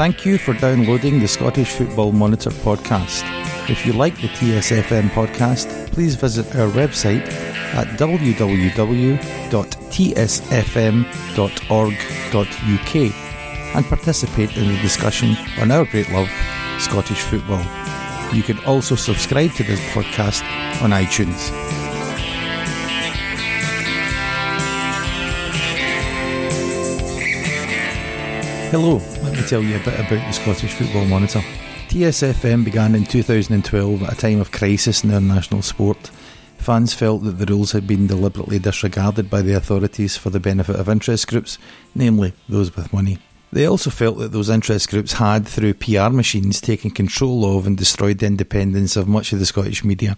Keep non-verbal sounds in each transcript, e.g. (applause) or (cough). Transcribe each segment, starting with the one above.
Thank you for downloading the Scottish Football Monitor podcast. If you like the TSFM podcast, please visit our website at www.tsfm.org.uk and participate in the discussion on our great love, Scottish football. You can also subscribe to this podcast on iTunes. Hello, tell you a bit about the Scottish Football Monitor. TSFM began in 2012 at a time of crisis in our national sport. Fans felt that the rules had been deliberately disregarded by the authorities for the benefit of interest groups, namely those with money. They also felt that those interest groups had, through PR machines, taken control of and destroyed the independence of much of the Scottish media.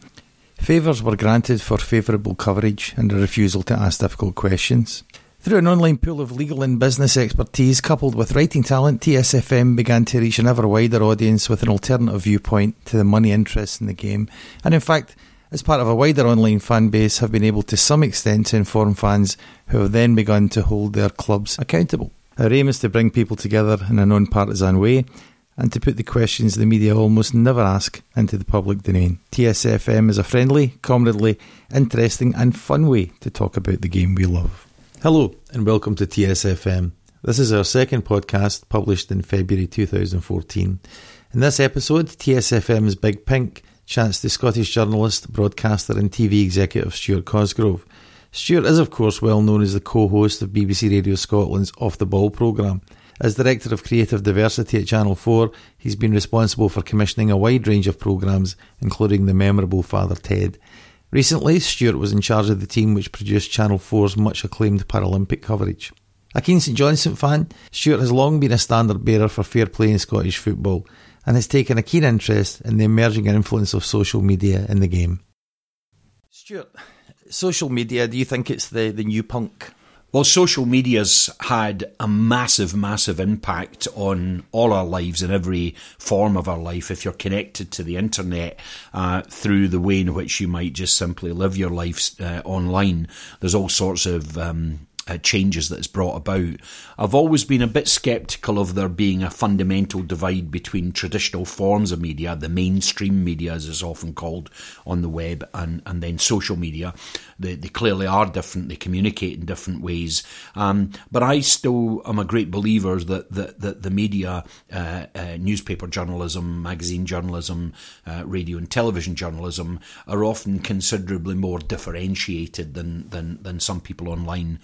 Favours were granted for favourable coverage and a refusal to ask difficult questions. Through an online pool of legal and business expertise coupled with writing talent, TSFM began to reach an ever wider audience with an alternative viewpoint to the money interests in the game, and in fact, as part of a wider online fan base, have been able to some extent to inform fans who have then begun to hold their clubs accountable. Our aim is to bring people together in a non partisan way and to put the questions the media almost never ask into the public domain. TSFM is a friendly, comradely, interesting, and fun way to talk about the game we love. Hello, and welcome to TSFM. This is our second podcast published in February 2014. In this episode, TSFM's Big Pink chats to Scottish journalist, broadcaster, and TV executive Stuart Cosgrove. Stuart is, of course, well known as the co host of BBC Radio Scotland's Off the Ball programme. As Director of Creative Diversity at Channel 4, he's been responsible for commissioning a wide range of programmes, including the memorable Father Ted. Recently, Stuart was in charge of the team which produced Channel 4's much acclaimed Paralympic coverage. A keen St Johnstone fan, Stuart has long been a standard bearer for fair play in Scottish football and has taken a keen interest in the emerging influence of social media in the game. Stuart, social media, do you think it's the, the new punk? Well, social media's had a massive, massive impact on all our lives and every form of our life. If you're connected to the internet uh, through the way in which you might just simply live your life uh, online, there's all sorts of um, uh, changes that it's brought about. I've always been a bit sceptical of there being a fundamental divide between traditional forms of media, the mainstream media as it's often called on the web, and, and then social media. They, they clearly are different, they communicate in different ways. Um, but I still am a great believer that, that, that the media, uh, uh, newspaper journalism, magazine journalism, uh, radio and television journalism, are often considerably more differentiated than, than, than some people online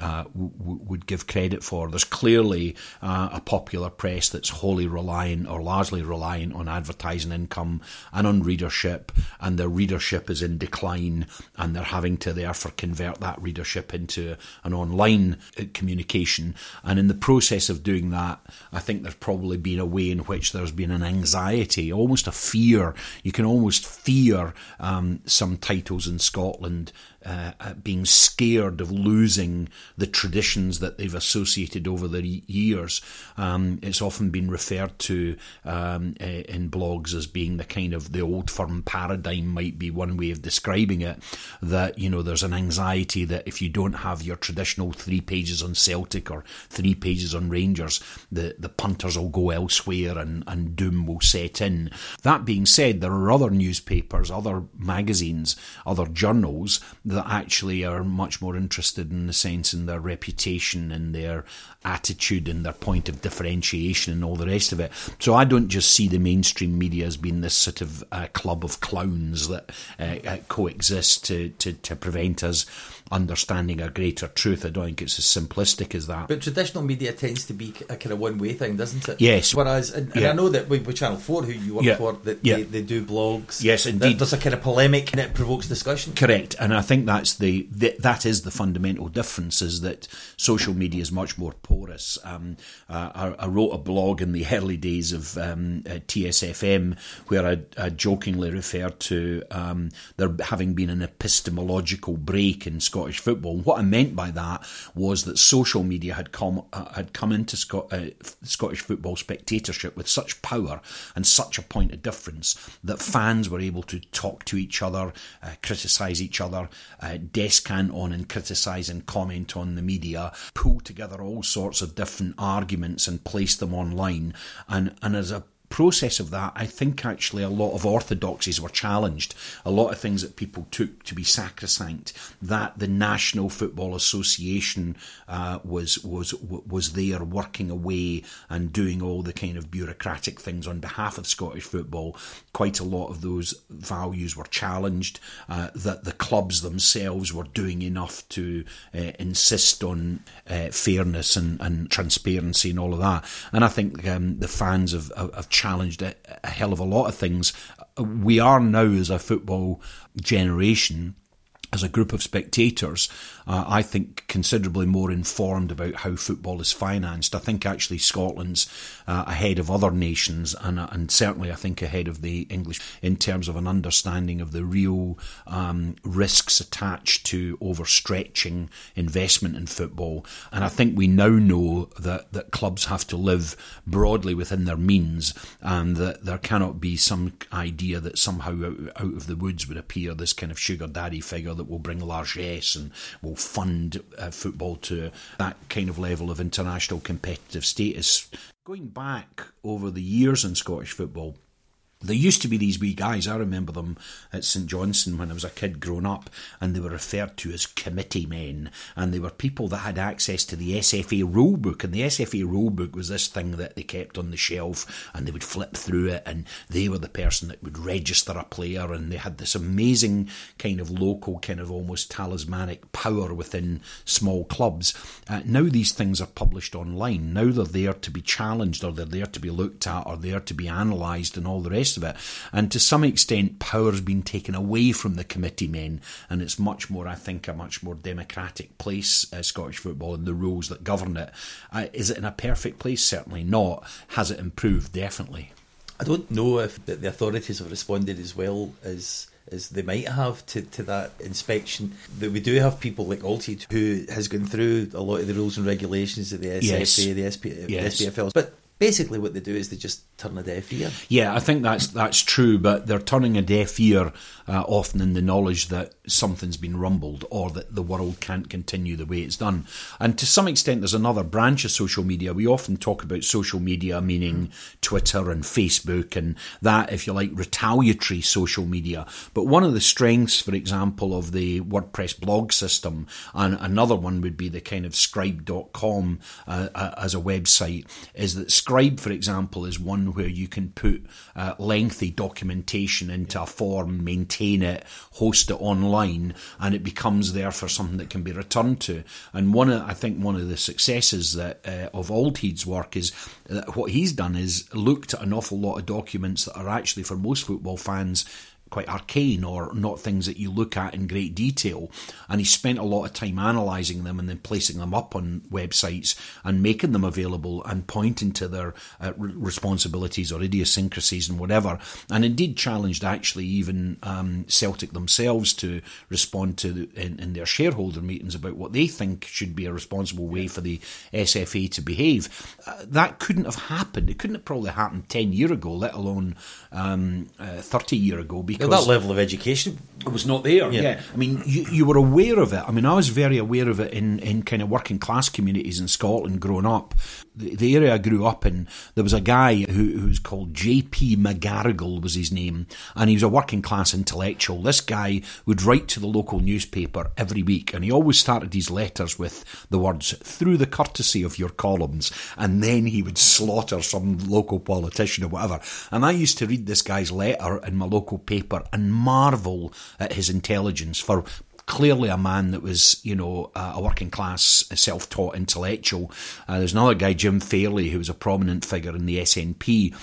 uh, w- would give credit for. There's clearly uh, a popular press that's wholly reliant or largely reliant on advertising income and on readership, and their readership is in decline, and they're having to therefore convert that readership into an online uh, communication. And in the process of doing that, I think there's probably been a way in which there's been an anxiety, almost a fear. You can almost fear um, some titles in Scotland uh, uh, being scared of losing the traditions that they've associated over the years. Um, it's often been referred to um, uh, in blogs as being the kind of the old firm paradigm, might be one way of describing it. That, you know, there's an anxiety that if you don't have your traditional three pages on Celtic or three pages on Rangers, the, the punters will go elsewhere and, and doom will set in. That being said, there are other newspapers, other magazines, other journals that actually are much more interested in the sense in their reputation and their attitude and their point of differentiation and all the rest of it. So I don't just see the mainstream media as being this sort of uh, club of clowns that uh, uh, coexist to, to, to prevent us understanding a greater truth. I don't think it's as simplistic as that. But traditional media tends to be a kind of one way thing, doesn't it? Yes. Whereas, and, and Yeah. I know that with, Channel 4, who you work Yeah. for, that Yeah. they, they do blogs. Yes, indeed. There's a kind of polemic and it provokes discussion. Correct, and I think that's the, the that is the fundamental difference is that social media is much more porous. Um, uh, I, I wrote a blog in the early days of um, uh, TSFM where I, I jokingly referred to um, there having been an epistemological break in Scottish football. What I meant by that was that social media had come uh, had come into Scot- uh, Scottish football spectatorship with such power and such a point of difference that fans were able to talk to each other, uh, criticise each other, uh, descant on and criticise and comment on the media, pull together all sorts of different arguments and place them online. And, and as a process of that, I think actually a lot of orthodoxies were challenged. A lot of things that people took to be sacrosanct, that the National Football Association uh, was was was there working away and doing all the kind of bureaucratic things on behalf of Scottish football. Quite a lot of those values were challenged. Uh, that the clubs themselves were doing enough to uh, insist on uh, fairness and, and transparency and all of that. And I think um, the fans have challenged a, a hell of a lot of things. We are now, as a football generation, as a group of spectators, uh, I think considerably more informed about how football is financed. I think actually Scotland's uh, ahead of other nations, and uh, and certainly I think ahead of the English in terms of an understanding of the real um, risks attached to overstretching investment in football. And I think we now know that that clubs have to live broadly within their means, and that there cannot be some idea that somehow out, out of the woods would appear this kind of sugar daddy figure that will bring largesse and will fund uh, football to that kind of level of international competitive status. Going back over the years in Scottish football, there used to be these wee guys, I remember them at St Johnstone when I was a kid growing up, and they were referred to as committee men. And they were people that had access to the SFA rulebook. And the SFA rulebook was this thing that they kept on the shelf, and they would flip through it, and they were the person that would register a player. And they had this amazing kind of local, kind of almost talismanic power within small clubs. Uh, now these things are published online. Now they're there to be challenged, or they're there to be looked at, or they're there to be analysed, and all the rest rest of it. And to some extent, power's been taken away from the committee men, and it's much more, I think, a much more democratic place, uh, Scottish football, and the rules that govern it. Uh, is it in a perfect place? Certainly not. Has it improved? Definitely. I don't know if the, authorities have responded as well as as they might have to, to that inspection. That we do have people like Auldheid who has gone through a lot of the rules and regulations of the SFA, yes. the, SP, yes. the SPFL. But basically what they do is they just turn a deaf ear. Yeah, I think that's that's true, but they're turning a deaf ear uh, often in the knowledge that something's been rumbled or that the world can't continue the way it's done. And to some extent, there's another branch of social media. We often talk about social media, meaning Twitter and Facebook, and that, if you like, retaliatory social media. But one of the strengths, for example, of the WordPress blog system, and another one would be the kind of scribd.com uh, uh, as a website, is that Scribd, for example, is one where you can put uh, lengthy documentation into a form, maintain it, host it online, and it becomes there for something that can be returned to. And one, of, I think, one of the successes that uh, of Auldheid's work is that what he's done is looked at an awful lot of documents that are actually for most football fans quite arcane or not things that you look at in great detail. And he spent a lot of time analysing them and then placing them up on websites and making them available and pointing to their uh, responsibilities or idiosyncrasies and whatever. And indeed challenged actually even um, Celtic themselves to respond to the, in, in, their shareholder meetings about what they think should be a responsible way for the SFA to behave. Uh, that couldn't have happened. It couldn't have probably happened 10 years ago, let alone um, uh, 30 years ago because that level of education was not there. Yeah. yeah. I mean, you, you were aware of it. I mean, I was very aware of it in, in kind of working class communities in Scotland growing up. The, the area I grew up in, there was a guy who, who was called J.P. McGarrigle was his name, and he was a working class intellectual. This guy would write to the local newspaper every week, and he always started his letters with the words, through the courtesy of your columns, and then he would slaughter some local politician or whatever. And I used to read this guy's letter in my local paper and marvel at his intelligence for clearly a man that was, you know, a working class, self taught intellectual. Uh, there's another guy, Jim Fairlie, who was a prominent figure in the SNP,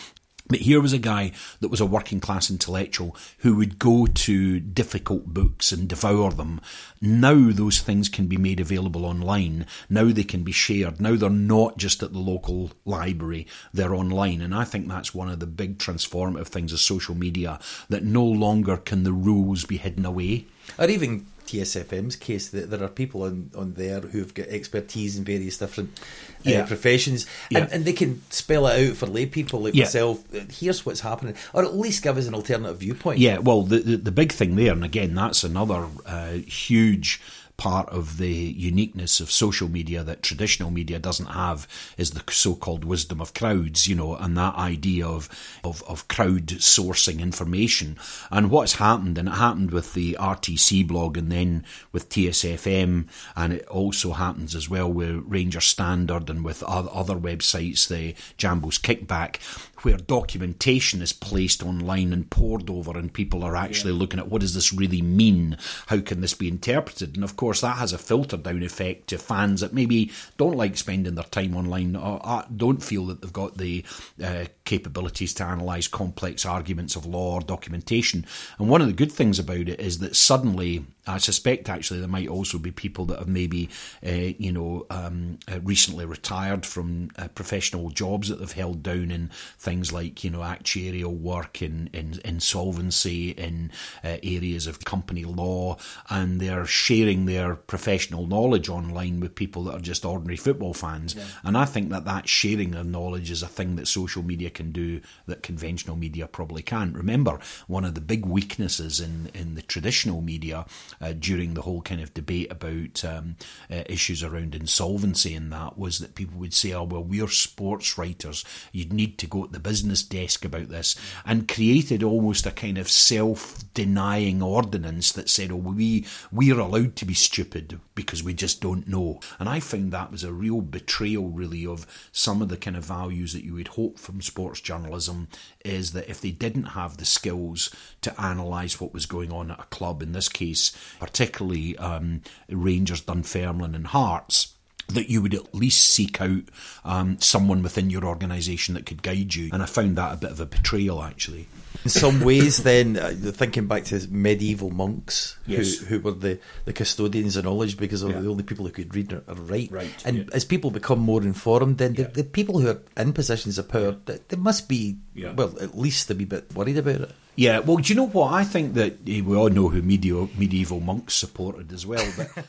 but here was a guy that was a working class intellectual who would go to difficult books and devour them. Now those things can be made available online. Now they can be shared. Now they're not just at the local library, they're online. And I think that's one of the big transformative things of social media that no longer can the rules be hidden away. Or even TSFM's case, that there are people on, on there who've got expertise in various different uh, Yeah. professions, Yeah. and, and they can spell it out for lay people like Yeah. myself. Here's what's happening, or at least give us an alternative viewpoint. Yeah, well, the, the the big thing there, and again, that's another uh, huge part of the uniqueness of social media that traditional media doesn't have is the so-called wisdom of crowds, you know, and that idea of of, of crowd sourcing information. And what's happened, and it happened with the RTC blog, and then with TSFM, and it also happens as well with Ranger Standard and with oth- other websites, the Jambo's Kickback, where documentation is placed online and pored over, and people are actually looking at what does this really mean? How can this be interpreted? And of course, that has a filter down effect to fans that maybe don't like spending their time online or don't feel that they've got the uh, capabilities to analyse complex arguments of law or documentation. And one of the good things about it is that suddenly, I suspect actually there might also be people that have maybe, uh, you know, um, uh, recently retired from uh, professional jobs that they've held down in things like, you know, actuarial work, in, in insolvency, in uh, areas of company law, and they're sharing their professional knowledge online with people that are just ordinary football fans. And I think that that sharing of knowledge is a thing that social media can do that conventional media probably can't. Remember, one of the big weaknesses in, in the traditional media uh, during the whole kind of debate about um, uh, issues around insolvency and that was that people would say, oh, well, we're sports writers. You'd need to go at the business desk about this and created almost a kind of self denying ordinance that said, oh, we, we're allowed to be stupid because we just don't know. And I found that was a real betrayal, really, of some of the kind of values that you would hope from sports journalism is that if they didn't have the skills to analyse what was going on at a club, in this case, particularly um, Rangers, Dunfermline, and Hearts, that you would at least seek out um, someone within your organisation that could guide you. And I found that a bit of a betrayal, actually. In some ways, then uh, thinking back to medieval monks Yes. who, who were the, the custodians of knowledge because they were Yeah. the only people who could read or, or write. Right, And yeah. as people become more informed, then Yeah. the, the people who are in positions of power, they, they must be well at least a wee bit worried about it. Yeah, well, do you know what? I think that eh, we all know who medieval, medieval monks supported as well, but (laughs)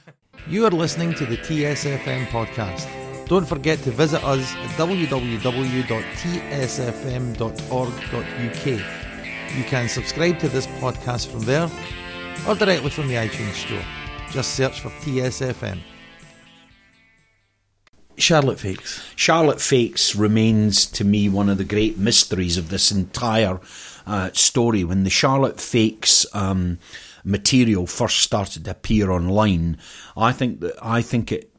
You are listening to the TSFM podcast. Don't forget to visit us at www.tsfm.org.uk. You can subscribe to this podcast from there or directly from the iTunes store. Just search for TSFM. Charlotte fakes. Charlotte Fakes remains to me one of the great mysteries of this entire uh, story. When the Charlotte Fakes um, material first started to appear online, I think that I think it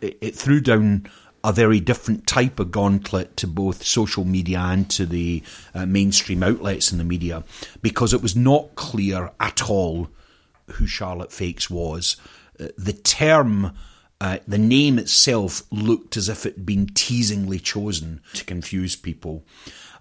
it, it threw down a very different type of gauntlet to both social media and to the uh, mainstream outlets in the media because it was not clear at all who Charlotte Fakes was. Uh, the term, uh, the name itself looked as if it had been teasingly chosen to confuse people.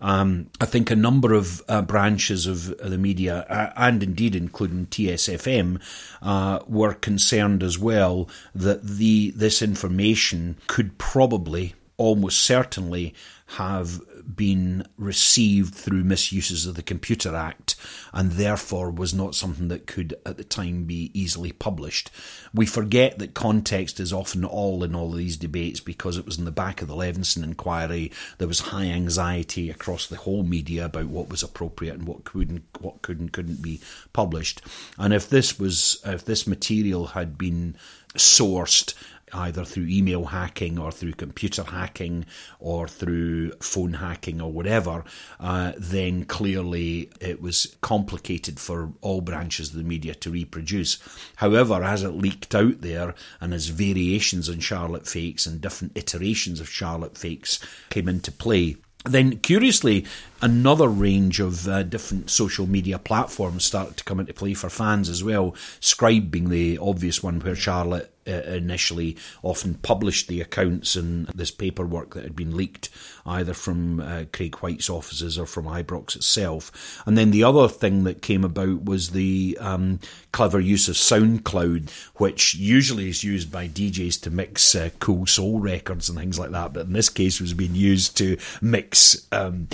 Um, I think a number of uh, branches of the media, uh, and indeed including TSFM, uh, were concerned as well that the this information could probably, almost certainly, have been received through misuses of the Computer Act and therefore was not something that could at the time be easily published. We forget that context is often all in all of these debates because it was in the back of the Leveson inquiry. There was high anxiety across the whole media about what was appropriate and what could and what could and couldn't be published. And if this was if this material had been sourced either through email hacking or through computer hacking or through phone hacking or whatever, uh, then clearly it was complicated for all branches of the media to reproduce. However, as it leaked out there and as variations on Charlotte fakes and different iterations of Charlotte fakes came into play, then, curiously, another range of uh, different social media platforms started to come into play for fans as well. Scribd being the obvious one, where Charlotte uh, initially often published the accounts and this paperwork that had been leaked either from uh, Craig Whyte's offices or from Ibrox itself. And then the other thing that came about was the um, clever use of SoundCloud, which usually is used by DJs to mix uh, cool soul records and things like that, but in this case was being used to mix um,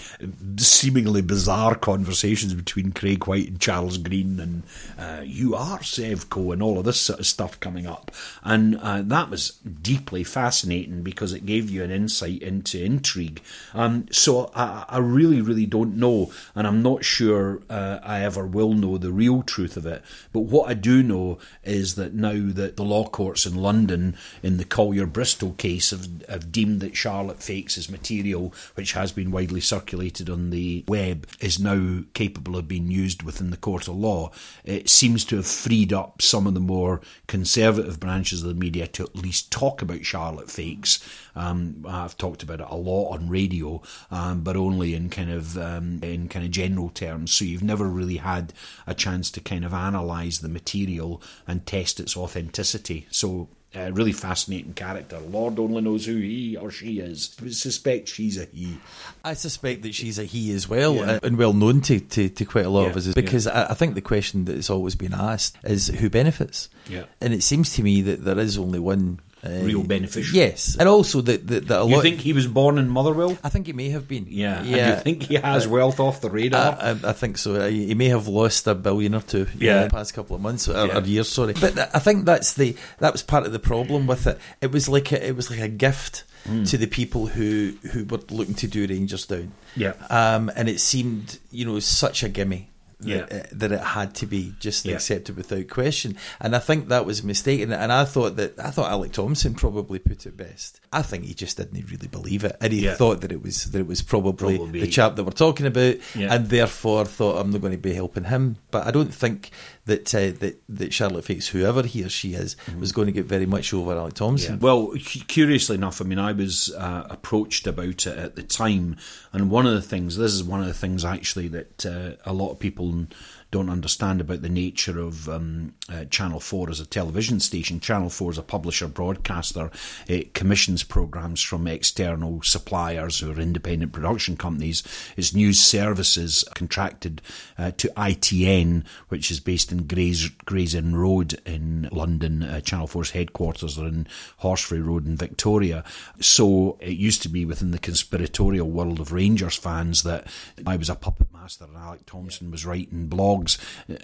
seemingly bizarre conversations between Craig Whyte and Charles Green, and uh, you are Sevco, and all of this sort of stuff coming up. And uh, that was deeply fascinating because it gave you an insight into intrigue. Um, so I, I, really, really don't know, and I'm not sure uh, I ever will know the real truth of it. But what I do know is that now that the law courts in London, in the Collyer Bristow case, have, have deemed that Charlotte Fakes' is material, which has been widely circulated on the web, is now capable of being used within the court of law, it seems to have freed up some of the more conservative branches of the media to at least talk about Charlotte Fakes. Um, I've talked about it a lot on radio, um, but only in kind of um, in kind of general terms. So you've never really had a chance to kind of analyse the material and test its authenticity. So a really fascinating character. Lord only knows who he or she is. I suspect she's a he. I suspect that she's a he as well, yeah. and well known to, to, to quite a lot yeah. of us. Because yeah. I, I, think the question that has always been asked is who benefits. Yeah. And it seems to me that there is only one uh, real beneficiary. Yes, and also that, that, that a you lot. You think he was born in Motherwell? I think he may have been. Yeah, yeah. you think he has uh, wealth off the radar? I, I, I, think so. He may have lost a billion or two. Yeah, in the past couple of months or, yeah. or, years. Sorry, but I think that's the that was part of the problem with it. It was like a, it was like a gift. Mm. To the people who, who were looking to do Rangers down, yeah, um, and it seemed you know such a gimme yeah. that, uh, that, it had to be just yeah. accepted without question. And I think that was a mistake. And, and, I thought that I thought Alec Thomson probably put it best. I think he just didn't really believe it, and he yeah. thought that it was that it was probably, probably. the chap that we're talking about, and therefore thought I'm not going to be helping him. But I don't think that uh, that that Charlotte Fakes, whoever he or she is, mm-hmm. was going to get very much over Alec Thomson. Yeah. Well, curiously enough, I mean, I was uh, approached about it at the time, and one of the things, this is one of the things actually that uh, a lot of people don't understand about the nature of um, uh, Channel 4 as a television station. Channel 4 is a publisher broadcaster. It commissions programs from external suppliers who are independent production companies. Its news services contracted uh, to ITN, which is based in Gray's, Gray's Inn Road in London. Uh, Channel 4's headquarters are in Horseferry Road in Victoria. So it used to be within the conspiratorial world of Rangers fans that I was a puppet master and Alec Thomson was writing blogs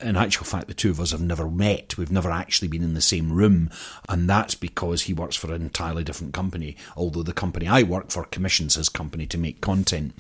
In actual fact, the two of us have never met. We've never actually been in the same room. And that's because he works for an entirely different company, although the company I work for commissions his company to make content.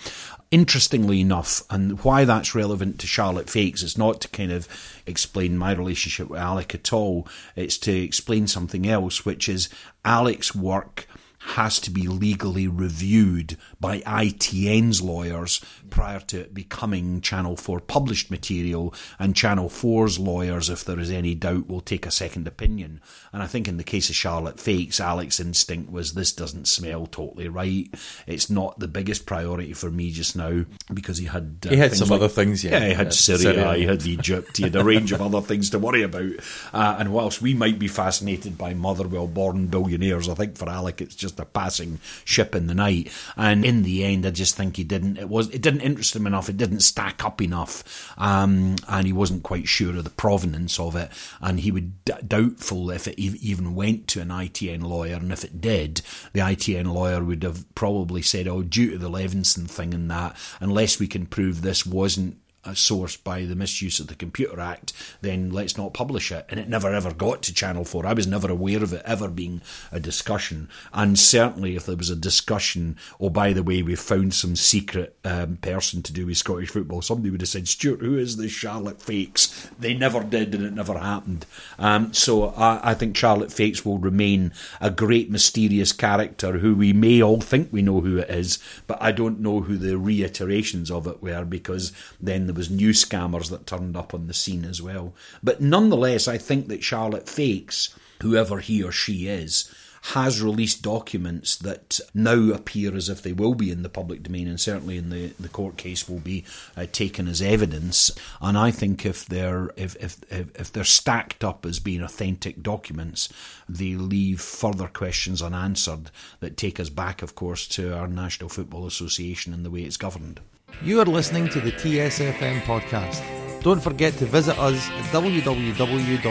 Interestingly enough, and why that's relevant to Charlotte Fakes, it's not to kind of explain my relationship with Alec at all. It's to explain something else, which is Alec's work has to be legally reviewed by ITN's lawyers prior to it becoming Channel 4 published material, and Channel 4's lawyers, if there is any doubt, will take a second opinion. And I think in the case of Charlotte Fakes, Alec's instinct was this doesn't smell totally right. It's not the biggest priority for me just now because he had uh, he had some like, other things. Yeah, yeah he had Syria, Syria, he had Egypt, he had a range of other things to worry about. Uh, and whilst we might be fascinated by Motherwell-born billionaires, I think for Alec it's just a passing ship in the night. And in the end, I just think he didn't. It was it didn't interest him enough. It didn't stack up enough, um, and he wasn't quite sure of the provenance of it. And he would d- doubtful if it even went to an ITN lawyer, and if it did, the ITN lawyer would have probably said, "Oh, due to the Leveson thing and that, unless we can prove this wasn't." Source by the misuse of the Computer Act, then let's not publish it. And it never ever got to Channel 4. I was never aware of it ever being a discussion. And certainly, if there was a discussion, oh, by the way, we found some secret um, person to do with Scottish football, somebody would have said, Stuart, who is this Charlotte Fakes? They never did, and it never happened. Um, so I, I think Charlotte Fakes will remain a great mysterious character who we may all think we know who it is, but I don't know who the reiterations of it were because then the was new scammers that turned up on the scene as well. But nonetheless, I think that Charlotte Fakes, whoever he or she is, has released documents that now appear as if they will be in the public domain and certainly in the, the court case will be uh, taken as evidence. And I think if they're if, if, if they're stacked up as being authentic documents, they leave further questions unanswered that take us back, of course, to our National Football Association and the way it's governed. You are listening to the TSFM podcast. Don't forget to visit us at www.tsfm.org.uk.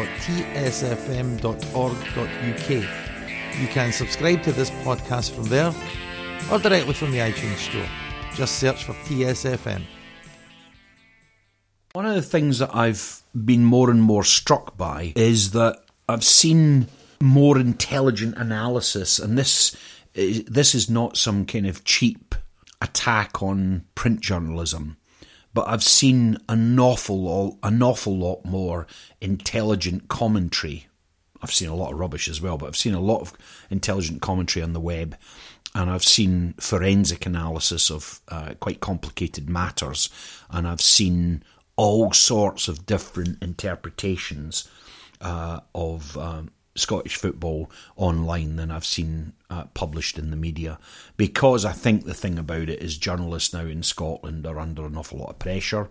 You can subscribe to this podcast from there or directly from the iTunes Store. Just search for TSFM. One of the things that I've been more and more struck by is that I've seen more intelligent analysis, and this is, this is not some kind of cheap attack on print journalism, but I've seen an awful an awful lot more intelligent commentary. I've seen a lot of rubbish as well, but I've seen a lot of intelligent commentary on the web, and I've seen forensic analysis of uh, quite complicated matters, and I've seen all sorts of different interpretations uh, of um, Scottish football online than I've seen uh, published in the media because I think the thing about it is journalists now in Scotland are under an awful lot of pressure.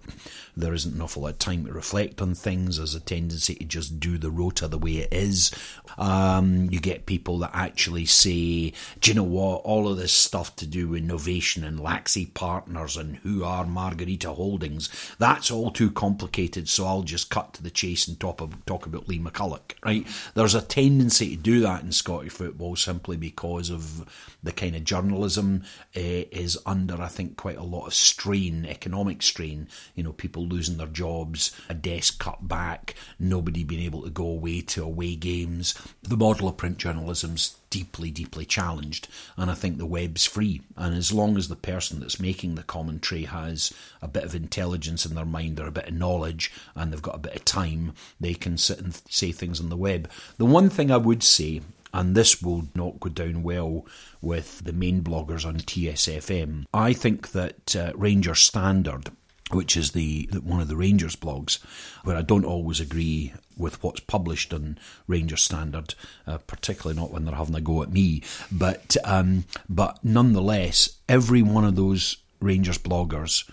There isn't an awful lot of time to reflect on things. There's a tendency to just do the rota the way it is. Um, you get people that actually say, do you know what, all of this stuff to do with innovation and Laxey partners and who are Margarita Holdings, that's all too complicated, so I'll just cut to the chase and talk, talk about Lee McCulloch, right? There's a tendency to do that in Scottish football simply because of the kind of journalism uh, is under, I think, quite a lot of strain, economic strain. You know, people losing their jobs, a desk cut back, nobody being able to go away to away games. The model of print journalism's deeply, deeply challenged, and I think the web's free. And as long as the person that's making the commentary has a bit of intelligence in their mind or a bit of knowledge and they've got a bit of time, they can sit and say things on the web. The one thing I would say, and this will not go down well with the main bloggers on TSFM. I think that uh, Ranger Standard, which is the, one of the Rangers blogs, where I don't always agree with what's published on Ranger Standard, uh, particularly not when they're having a go at me. But um, but nonetheless, every one of those Rangers bloggers,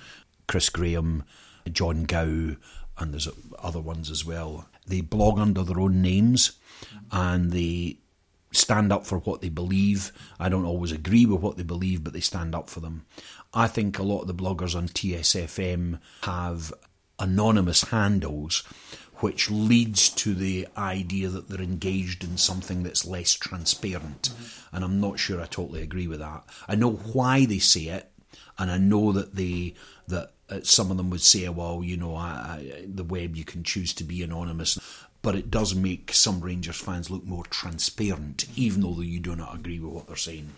Chris Graham, John Gow, and there's other ones as well. They blog under their own names, and they stand up for what they believe. I don't always agree with what they believe, but they stand up for them. I think a lot of the bloggers on TSFM have anonymous handles, which leads to the idea that they're engaged in something that's less transparent. Mm-hmm. And I'm not sure I totally agree with that. I know why they say it, and I know that they that uh, some of them would say, well, you know, I, I, the web you can choose to be anonymous but it does make some Rangers fans look more transparent, even though you do not agree with what they're saying.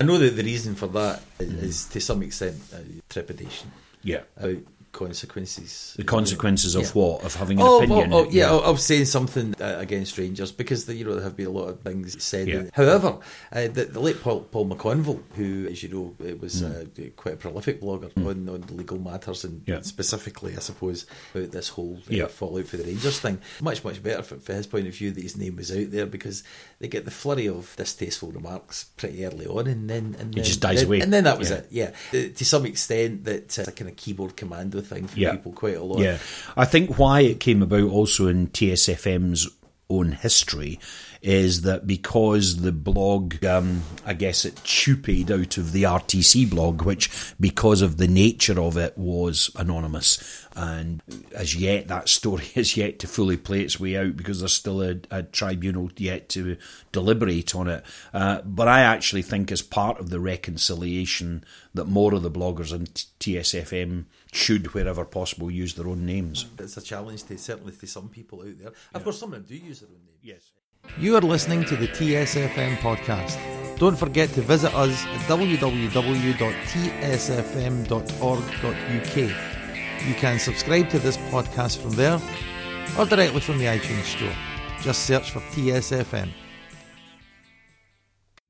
I know that the reason for that is, mm. to some extent uh, trepidation. Yeah. About consequences. The consequences of yeah. what? Of having an oh, opinion? Oh, oh, yeah, yeah, of saying something uh, against Rangers because the, you know there have been a lot of things said. Yeah. However, uh, the, the, late Paul, Paul McConville, who, as you know, it was mm. uh, quite a prolific blogger mm. on, on legal matters and specifically, I suppose, about this whole uh, fallout for the Rangers thing. Much, much better for, for, his point of view that his name was out there because they get the flurry of distasteful remarks pretty early on, and then and then, it just dies then, away, and then that was it. Yeah, uh, to some extent, that uh, a kind of keyboard commando thing for yeah. people quite a lot. Yeah, I think why it came about also in TSFM's own history is that because the blog, um, I guess it chupied out of the RTC blog, which because of the nature of it was anonymous. And as yet, that story (laughs) is yet to fully play its way out because there's still a, a tribunal yet to deliberate on it. Uh, but I actually think, as part of the reconciliation, that more of the bloggers on TSFM should, wherever possible, use their own names. It's a challenge to certainly to some people out there. Of course, some of them do use their own names. Yes. You are listening to the TSFM podcast. Don't forget to visit us at www.tsfm.org.uk. You can subscribe to this podcast from there or directly from the iTunes Store. Just search for TSFM.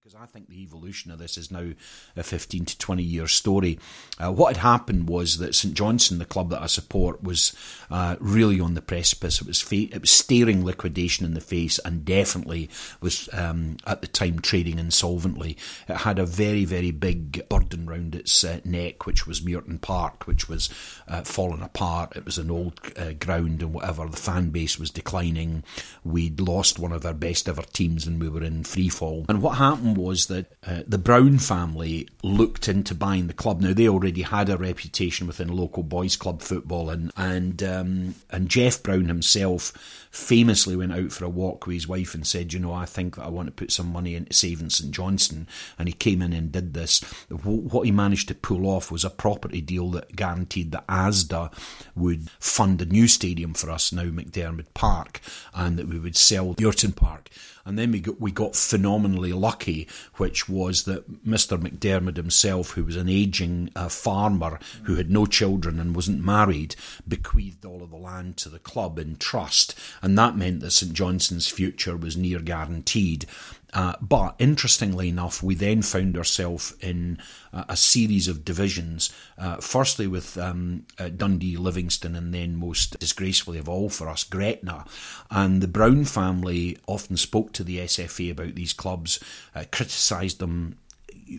Because I think evolution of this is now a 15 to 20 year story. Uh, what had happened was that St Johnstone, the club that I support, was uh, really on the precipice. It was fa- it was staring liquidation in the face, and definitely was um, at the time trading insolvently. It had a very very big burden round its uh, neck, which was Muirton Park, which was uh, falling apart. It was an old uh, ground and whatever. The fan base was declining. We'd lost one of our best ever teams, and we were in free fall. And what happened was that uh, the Brown family looked into buying the club. Now they already had a reputation within local boys' club football, and and um, and Geoff Brown himself famously went out for a walk with his wife and said, "You know, I think that I want to put some money into saving St Johnstone," and he came in and did this. What he managed to pull off was a property deal that guaranteed that ASDA would fund a new stadium for us now, McDiarmid Park, and that we would sell Muirton Park. And then we got, we got phenomenally lucky, which was that Mr. McDiarmid himself, who was an ageing uh, farmer who had no children and wasn't married, bequeathed all of the land to the club in trust. And that meant that St Johnstone's future was near guaranteed. Uh, but interestingly enough, we then found ourselves in uh, a series of divisions. Uh, firstly, with um, uh, Dundee, Livingston, and then most disgracefully of all for us, Gretna. And the Brown family often spoke to the SFA about these clubs, uh, criticised them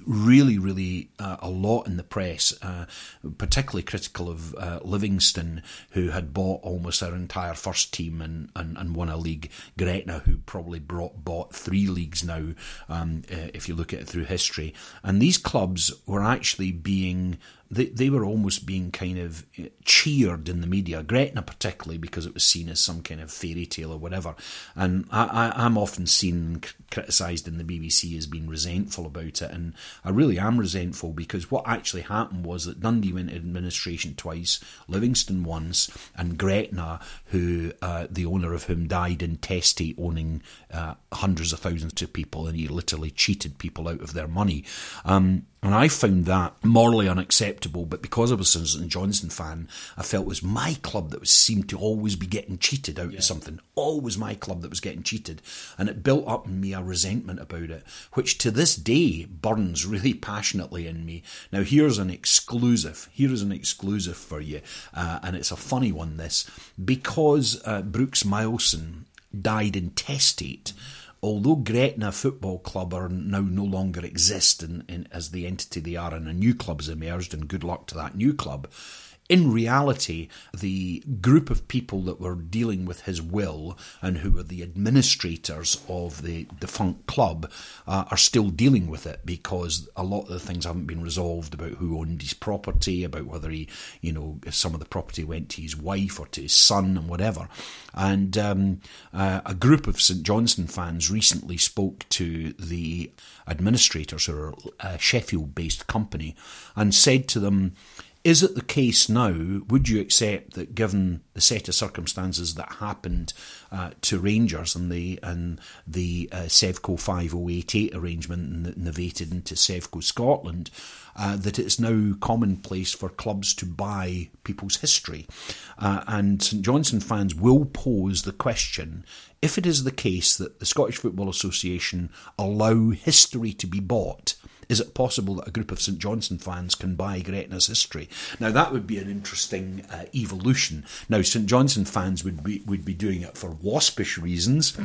really, really uh, a lot in the press, uh, particularly critical of uh, Livingston, who had bought almost their entire first team and, and, and won a league. Gretna, who probably brought, bought three leagues now, um, uh, if you look at it through history. And these clubs were actually being they, they were almost being kind of eh, cheered in the media, Gretna particularly because it was seen as some kind of fairy tale or whatever. And I, I, am often seen criticised in the BBC as being resentful about it, and I really am resentful because what actually happened was that Dundee went into administration twice, Livingston once, and Gretna, who uh, the owner of whom died intestate, owning uh, hundreds of thousands of people, and he literally cheated people out of their money. Um, and I found that morally unacceptable, but because I was a St Johnstone fan, I felt it was my club that was, seemed to always be getting cheated out yeah. of something. Always my club that was getting cheated. And it built up in me a resentment about it, which to this day burns really passionately in me. Now, here's an exclusive. Here is an exclusive for you. Uh, and it's a funny one, this. Because uh, Brooks Mileson died intestate. Mm-hmm although Gretna Football Club are now no longer exist in, in, as the entity they are, and a new club has emerged, and good luck to that new club in reality, the group of people that were dealing with his will and who were the administrators of the defunct club uh, are still dealing with it because a lot of the things haven't been resolved about who owned his property, about whether he, you know, some of the property went to his wife or to his son and whatever. And um, uh, a group of St Johnstone fans recently spoke to the administrators, who are a Sheffield based company, and said to them, is it the case now, would you accept that given the set of circumstances that happened uh, to Rangers and the and the uh, Sevco 5088 arrangement and novated into Sevco Scotland, uh, that it's now commonplace for clubs to buy people's history? Uh, and St Johnstone fans will pose the question if it is the case that the Scottish Football Association allow history to be bought is it possible that a group of St Johnstone fans can buy Gretna's history? Now that would be an interesting uh, evolution. Now St Johnstone fans would be would be doing it for waspish reasons.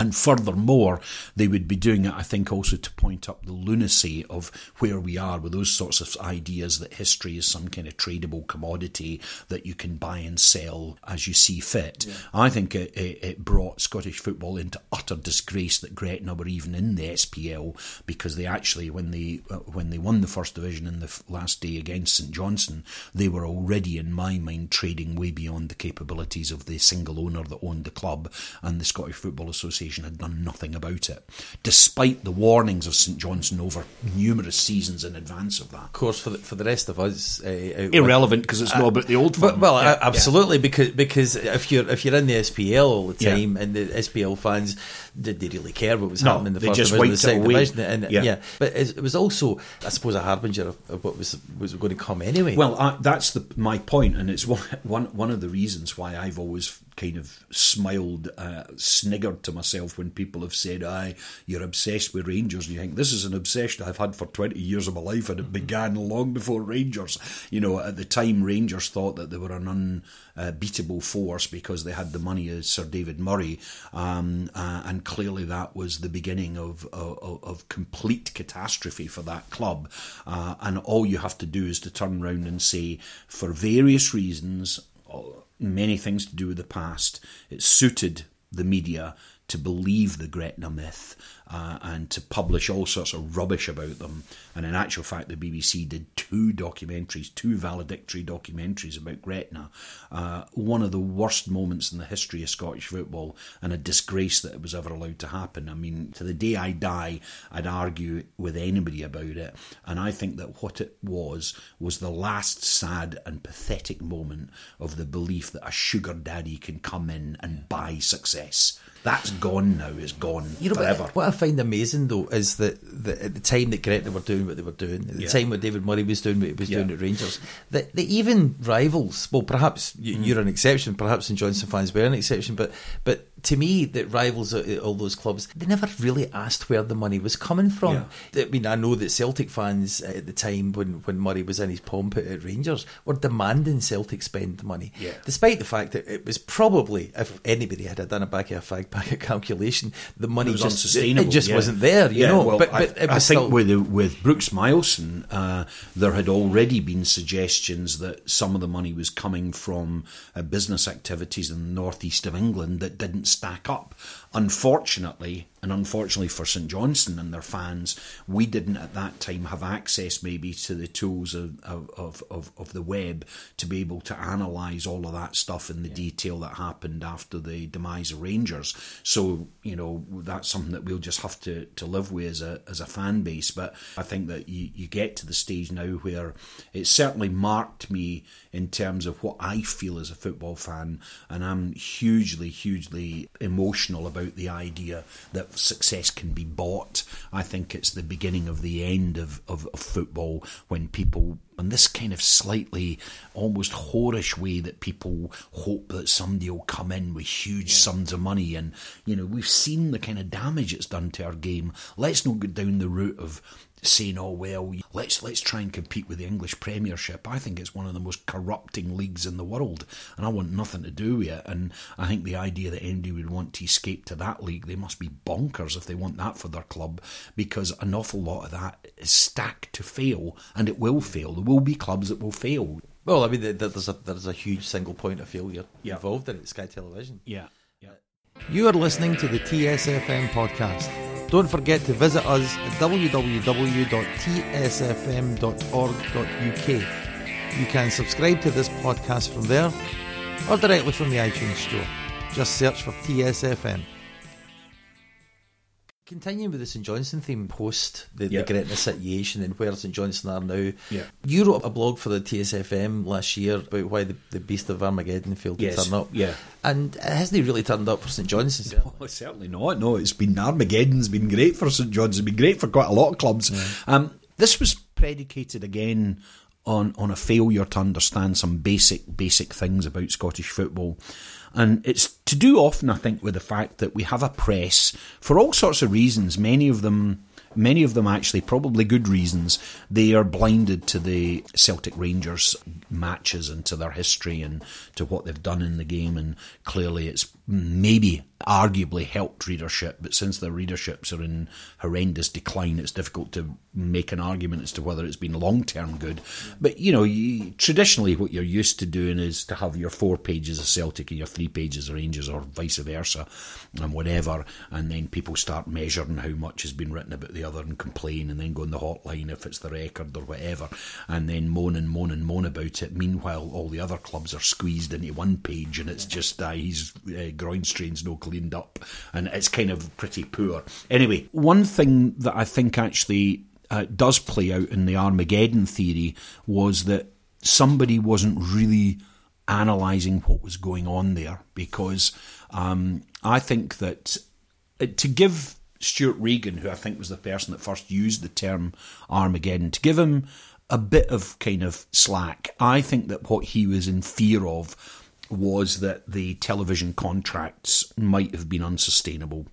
And furthermore, they would be doing it, I think, also to point up the lunacy of where we are with those sorts of ideas that history is some kind of tradable commodity that you can buy and sell as you see fit. Yeah. I think it, it, it, brought Scottish football into utter disgrace that Gretna were even in the SPL because they actually, when they uh, when they won the first division in the last day against St Johnstone, they were already, in my mind, trading way beyond the capabilities of the single owner that owned the club and the Scottish Football Association had done nothing about it, despite the warnings of St Johnstone over numerous seasons in advance of that. Of course, for the, for the rest of us, uh, irrelevant because it's uh, not about the old. But, well, yeah, absolutely, yeah. because because if you're if you're in the SPL all the time yeah. and the SPL fans did they really care what was no, happening in the first just division, the second away. division, and yeah. yeah. but it was also, I suppose, a harbinger of, of what was was going to come anyway. Well, I, that's the my point, and it's one one one of the reasons why I've always kind of smiled, uh, sniggered to myself when people have said, "Aye, you're obsessed with Rangers," and you think this is an obsession I've had for twenty years of my life, and it began long before Rangers. You know, at the time, Rangers thought that they were an unbeatable force because they had the money of Sir David Murray, um, uh, and clearly that was the beginning of, of, of complete catastrophe for that club. Uh, and all you have to do is to turn around and say, for various reasons, many things to do with the past, it suited the media to believe the Gretna myth uh, and to publish all sorts of rubbish about them. And in actual fact, the BBC did two documentaries, two valedictory documentaries about Gretna. Uh, one of the worst moments in the history of Scottish football, and a disgrace that it was ever allowed to happen. I mean, to the day I die, I'd argue with anybody about it. And I think that what it was was the last sad and pathetic moment of the belief that a sugar daddy can come in and buy success. That's gone now. It's gone you know, forever. What I find amazing though is that, that at the time that Gretna were doing what they were doing, at the yeah. time when David Murray was doing what he was yeah. doing at Rangers, that even rivals. Well, perhaps mm. you're an exception. Perhaps St Johnstone fans were an exception, but but to me, that rivals at all those clubs, they never really asked where the money was coming from. Yeah. I mean, I know that Celtic fans at the time when, when Murray was in his pomp at Rangers were demanding Celtic spend money, yeah. despite the fact that it was probably, if anybody had done a back of a fag packet calculation, the money just it just yeah. wasn't there. You know, well, but, but I, I think with with Brooks Mileson, uh, there had already been suggestions that some of the money was coming from uh, business activities in the northeast of England that didn't stack up. Unfortunately, and unfortunately for St Johnstone and their fans, we didn't at that time have access maybe to the tools of, of, of, of the web to be able to analyse all of that stuff in the yeah. detail that happened after the demise of Rangers. So, you know, that's something that we'll just have to, to live with as a, as a fan base. But I think that you, you get to the stage now where it certainly marked me in terms of what I feel as a football fan, and I'm hugely, hugely emotional about the idea that success can be bought. I think it's the beginning of the end of, of, of football when people in this kind of slightly almost whorish way that people hope that somebody will come in with huge yeah. sums of money and you know we've seen the kind of damage it's done to our game let's not go down the route of saying, "Oh well, let's let's try and compete with the English Premiership." I think it's one of the most corrupting leagues in the world, and I want nothing to do with it. And I think the idea that anybody would want to escape to that league, they must be bonkers if they want that for their club, because an awful lot of that is stacked to fail, and it will fail. There will be clubs that will fail. Well, I mean, there's a there's a huge single point of failure yeah. involved in it. Sky Television. Yeah, yeah. You are listening to the TSFM podcast. Don't forget to visit us at www.tsfm.org.uk. You can subscribe to this podcast from there or directly from the iTunes Store. Just search for TSFM. Continuing with the St Johnstone theme post the, yep. the Gretna situation and where St Johnstone are now, yeah. you wrote a blog for the TSFM last year about why the, the Beast of Armageddon failed yes. to turn up. Yeah. And hasn't he really turned up for St Johnstone? No, certainly not. No, it's been Armageddon's been great for St Johnstone, been great for quite a lot of clubs. Yeah. Um, this was predicated again on, on a failure to understand some basic basic things about Scottish football. And it's to do often, I think, with the fact that we have a press for all sorts of reasons, many of them many of them actually probably good reasons, they are blinded to the Celtic Rangers matches and to their history and to what they've done in the game. And clearly, it's maybe arguably helped readership, but since their readerships are in horrendous decline, it's difficult to make an argument as to whether it's been long term good. But you know, you, traditionally, what you're used to doing is to have your four pages of Celtic and your three pages of Rangers, or vice versa, and whatever, and then people start measuring how much has been written about the other and complain, and then go on the hotline if it's the record or whatever, and then moan and moan and moan about it. Meanwhile, all the other clubs are squeezed into one page, and it's just uh, he's uh, groin strains no cleaned up, and it's kind of pretty poor. Anyway, one thing that I think actually uh, does play out in the Armageddon theory was that somebody wasn't really analysing what was going on there because um, I think that uh, to give Stewart Regan, who I think was the person that first used the term Armageddon, to give him a bit of kind of slack, I think that what he was in fear of was that the television contracts might have been unsustainable.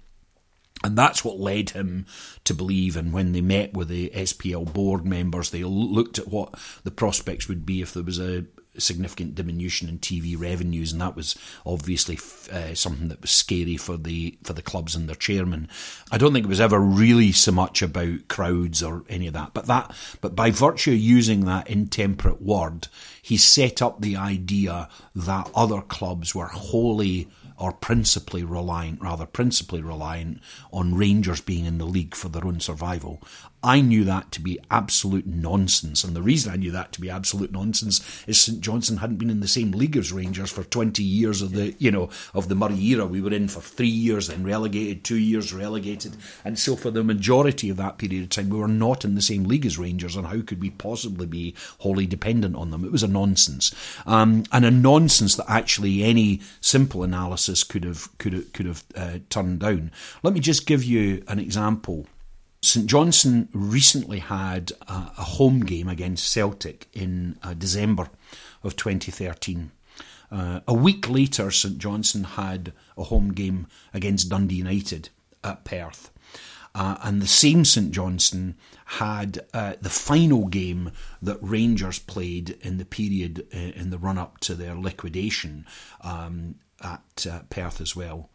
And that's what led him to believe. And when they met with the SPL board members, they looked at what the prospects would be if there was a significant diminution in TV revenues, and that was obviously uh, something that was scary for the for the clubs and their chairman. I don't think it was ever really so much about crowds or any of that, but that but by virtue of using that intemperate word, he set up the idea that other clubs were wholly or principally reliant, rather principally reliant on Rangers being in the league for their own survival. I knew that to be absolute nonsense. And the reason I knew that to be absolute nonsense is St Johnstone hadn't been in the same league as Rangers for 20 years of the, you know, of the Murray era. We were in for three years, then relegated, two years relegated. And so for the majority of that period of time, we were not in the same league as Rangers. And how could we possibly be wholly dependent on them? It was a nonsense. Um, and a nonsense that actually any simple analysis could have, could have, could have uh, turned down. Let me just give you an example St Johnstone recently had a, a, home game against Celtic in uh, December of 2013. Uh, a week later, St Johnstone had a home game against Dundee United at Perth. Uh, and the same St Johnstone had uh, the final game that Rangers played in the period uh, in the run up to their liquidation um, at uh, Perth as well.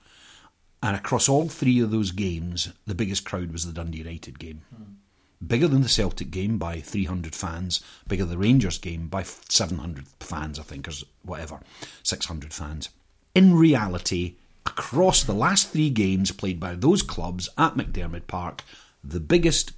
And across all three of those games, the biggest crowd was the Dundee United game. Mm. Bigger than the Celtic game by 300 fans, bigger than the Rangers game by 700 fans, I think, or whatever, 600 fans. In reality, across the last three games played by those clubs at McDiarmid Park, the biggest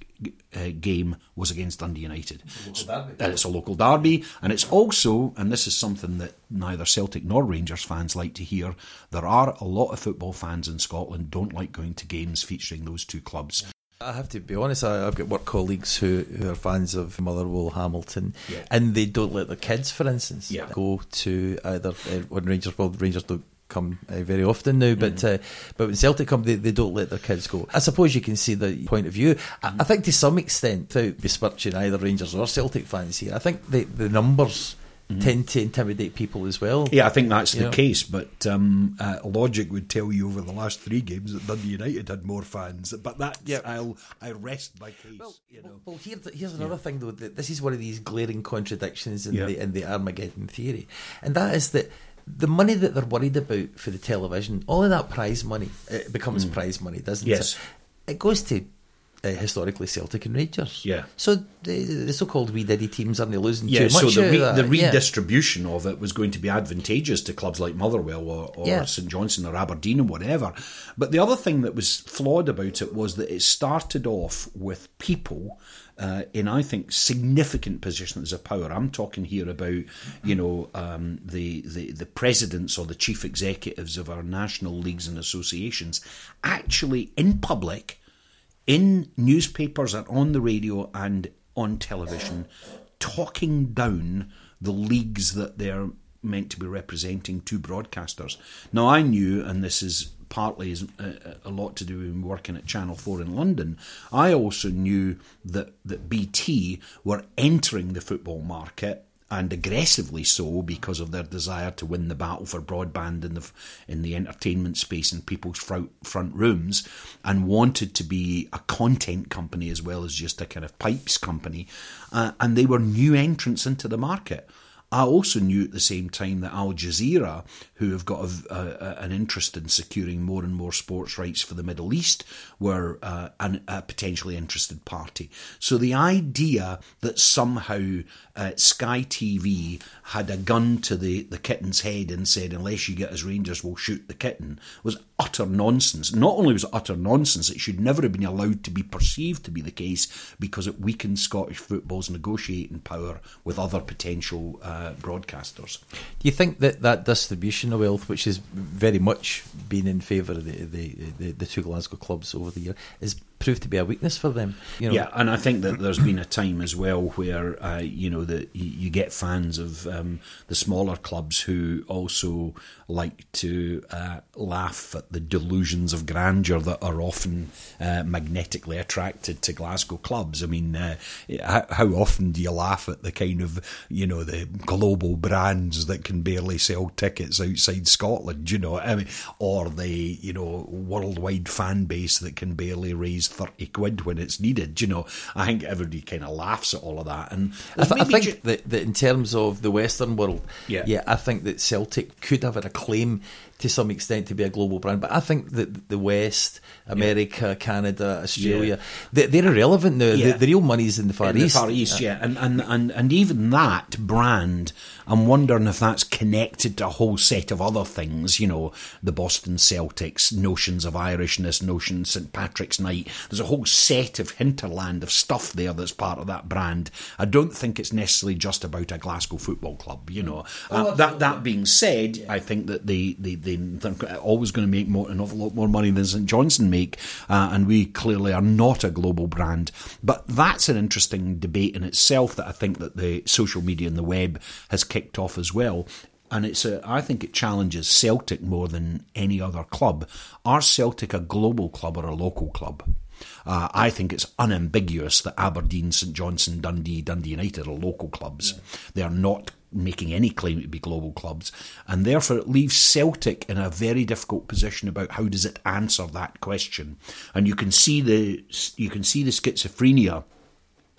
uh, game was against Dundee United. It's and it's a local derby, and it's also, and this is something that neither Celtic nor Rangers fans like to hear, there are a lot of football fans in Scotland don't like going to games featuring those two clubs. I have to be honest. I, have got work colleagues who, who are fans of Motherwell, Hamilton, yeah. and they don't let their kids, for instance, yeah. go to either uh, when Rangers. Well, Rangers don't come uh, very often now, but mm. uh, but when Celtic come, they, they don't let their kids go. I suppose you can see the point of view. I, I think to some extent, without besmirching either Rangers or Celtic fans here, I think the the numbers. Mm-hmm. Tend to intimidate people as well. Yeah, I think that's the case. But um, uh, logic would tell you over the last three games that Dundee United had more fans. But that, yeah, I'll I rest my case. Well, you know. well here, here's another yeah. thing though. This is one of these glaring contradictions in yeah. the in the Armageddon theory, and that is that the money that they're worried about for the television, all of that prize money, it becomes mm. prize money, doesn't yes. it? It goes to uh, historically Celtic and Rangers. Yeah. So the, the so-called wee diddy teams aren't losing yeah, too much. so the, re- the redistribution yeah. of it was going to be advantageous to clubs like Motherwell or, or yeah. St Johnstone or Aberdeen or whatever. But the other thing that was flawed about it was that it started off with people uh, in, I think, significant positions of power. I'm talking here about, you know, um, the, the, the presidents or the chief executives of our national leagues and associations actually in public, in newspapers and on the radio and on television, talking down the leagues that they're meant to be representing to broadcasters. Now, I knew, and this is partly is a, uh, a, lot to do with working at Channel 4 in London, I also knew that, that BT were entering the football market and aggressively so because of their desire to win the battle for broadband in the in the entertainment space in people's front, front rooms and wanted to be a content company as well as just a kind of pipes company. Uh, and they were new entrants into the market I also knew at the same time that Al Jazeera, who have got a, a, an interest in securing more and more sports rights for the Middle East, were uh, an, a potentially interested party. So the idea that somehow uh, Sky TV had a gun to the, the kitten's head and said, unless you get us Rangers, we'll shoot the kitten, was utter nonsense. Not only was it utter nonsense, it should never have been allowed to be perceived to be the case because it weakened Scottish football's negotiating power with other potential uh, broadcasters. Do you think that that distribution of wealth, which has very much been in favour of the, the, the, the two Glasgow clubs over the year, is proved to be a weakness for them. You know? Yeah, and I think that there's been a time as well where uh, you know that you, get fans of um, the smaller clubs who also like to uh, laugh at the delusions of grandeur that are often uh, magnetically attracted to Glasgow clubs. I mean, uh, how, how, often do you laugh at the kind of you know the global brands that can barely sell tickets outside Scotland? You know, I mean, or the you know worldwide fan base that can barely raise 30 quid when it's needed. You know, I think everybody kind of laughs at all of that. And I, th- I think ju- that, that in terms of the Western world, yeah. yeah, I think that Celtic could have had a claim to some extent to be a global brand. But I think that the West, America, yeah. Canada, Australia, yeah. they, are irrelevant now. Yeah. The, the, real money's in the Far in East. The Far East, yeah, and, and and and even that brand, I'm wondering if that's connected to a whole set of other things. You know, the Boston Celtics, notions of Irishness, notions St Patrick's Night. There's a whole set of hinterland of stuff there that's part of that brand. I don't think it's necessarily just about a Glasgow football club. You know, oh, uh, that that being said, I think that the they they're always going to make more an awful lot more money than St Johnstone make, uh, and we clearly are not a global brand. But that's an interesting debate in itself that I think that the social media and the web has kicked off as well and it's a, I think it challenges Celtic more than any other club. Are Celtic a global club or a local club? Uh, I think it's unambiguous that Aberdeen, St Johnstone, Dundee, Dundee United are local clubs. Yeah. They are not making any claim to be global clubs, and therefore it leaves Celtic in a very difficult position about how does it answer that question. And you can see the you can see the schizophrenia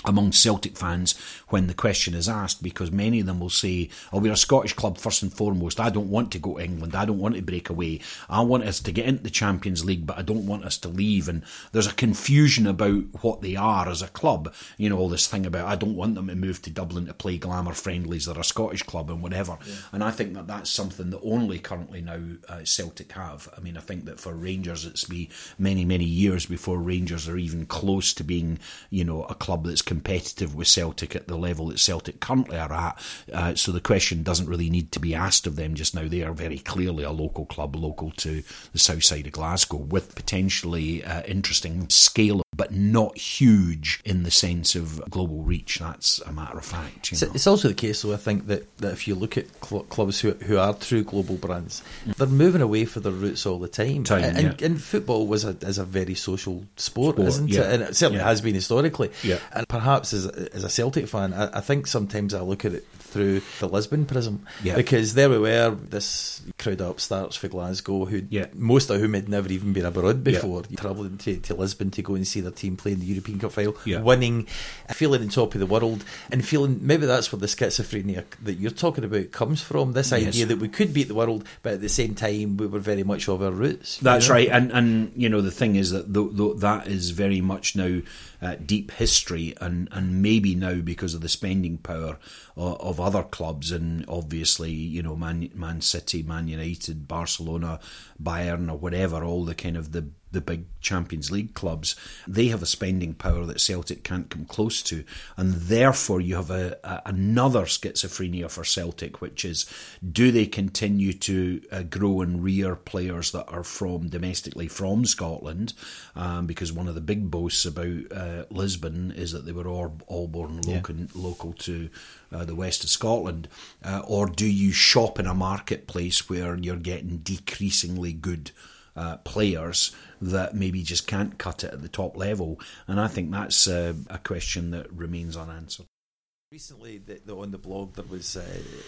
among Celtic fans when the question is asked because many of them will say, Oh, we're a Scottish club first and foremost. I don't want to go to England. I don't want to break away. I want us to get into the Champions League, but I don't want us to leave. And there's a confusion about what they are as a club. You know, all this thing about I don't want them to move to Dublin to play glamour friendlies. They're a Scottish club and whatever. Yeah. And I think that that's something that only currently now uh, Celtic have. I mean, I think that for Rangers, it's be many, many years before Rangers are even close to being, you know, a club that's competitive with Celtic at the level that Celtic currently are at. Uh, so the question doesn't really need to be asked of them just now. They are very clearly a local club, local to the south side of Glasgow, with potentially uh, interesting scale but not huge in the sense of global reach. That's a matter of fact. Know? It's also the case, though, I think, that, that if you look at cl- clubs who, who are true global brands, mm. they're moving away from their roots all the time. time and, yeah. and, football was a, is a very social sport, sport isn't yeah. it? And it certainly yeah. has been historically. And perhaps as a, as a Celtic fan, I, I think sometimes I look at it through the Lisbon prism. Yeah. Because there we were, this crowd of upstarts for Glasgow, who yeah. most of whom had never even been abroad before, yeah. travelling to, to Lisbon to go and see their team play in the European Cup final, yeah. winning, feeling on top of the world, and feeling maybe that's where the schizophrenia that you're talking about comes from. This yes. idea that we could beat the world, but at the same time we were very much of our roots. That's know? right, and and you know the thing is that th- th- that is very much now uh, deep history, and and maybe now because of the spending power of, of other clubs, and obviously you know Man Man City, Man United, Barcelona, Bayern, or whatever, all the kind of the the big Champions League clubs, they have a spending power that Celtic can't come close to, and therefore you have a, a another schizophrenia for Celtic, which is do they continue to uh, grow and rear players that are from domestically from Scotland, um, because one of the big boasts about uh, Lisbon is that they were all, all born local, yeah. local to uh, the west of Scotland, uh, or do you shop in a marketplace where you're getting decreasingly good? Uh, players that maybe just can't cut it at the top level. And I think that's uh, a question that remains unanswered. Recently, the, the, on the blog, there was uh,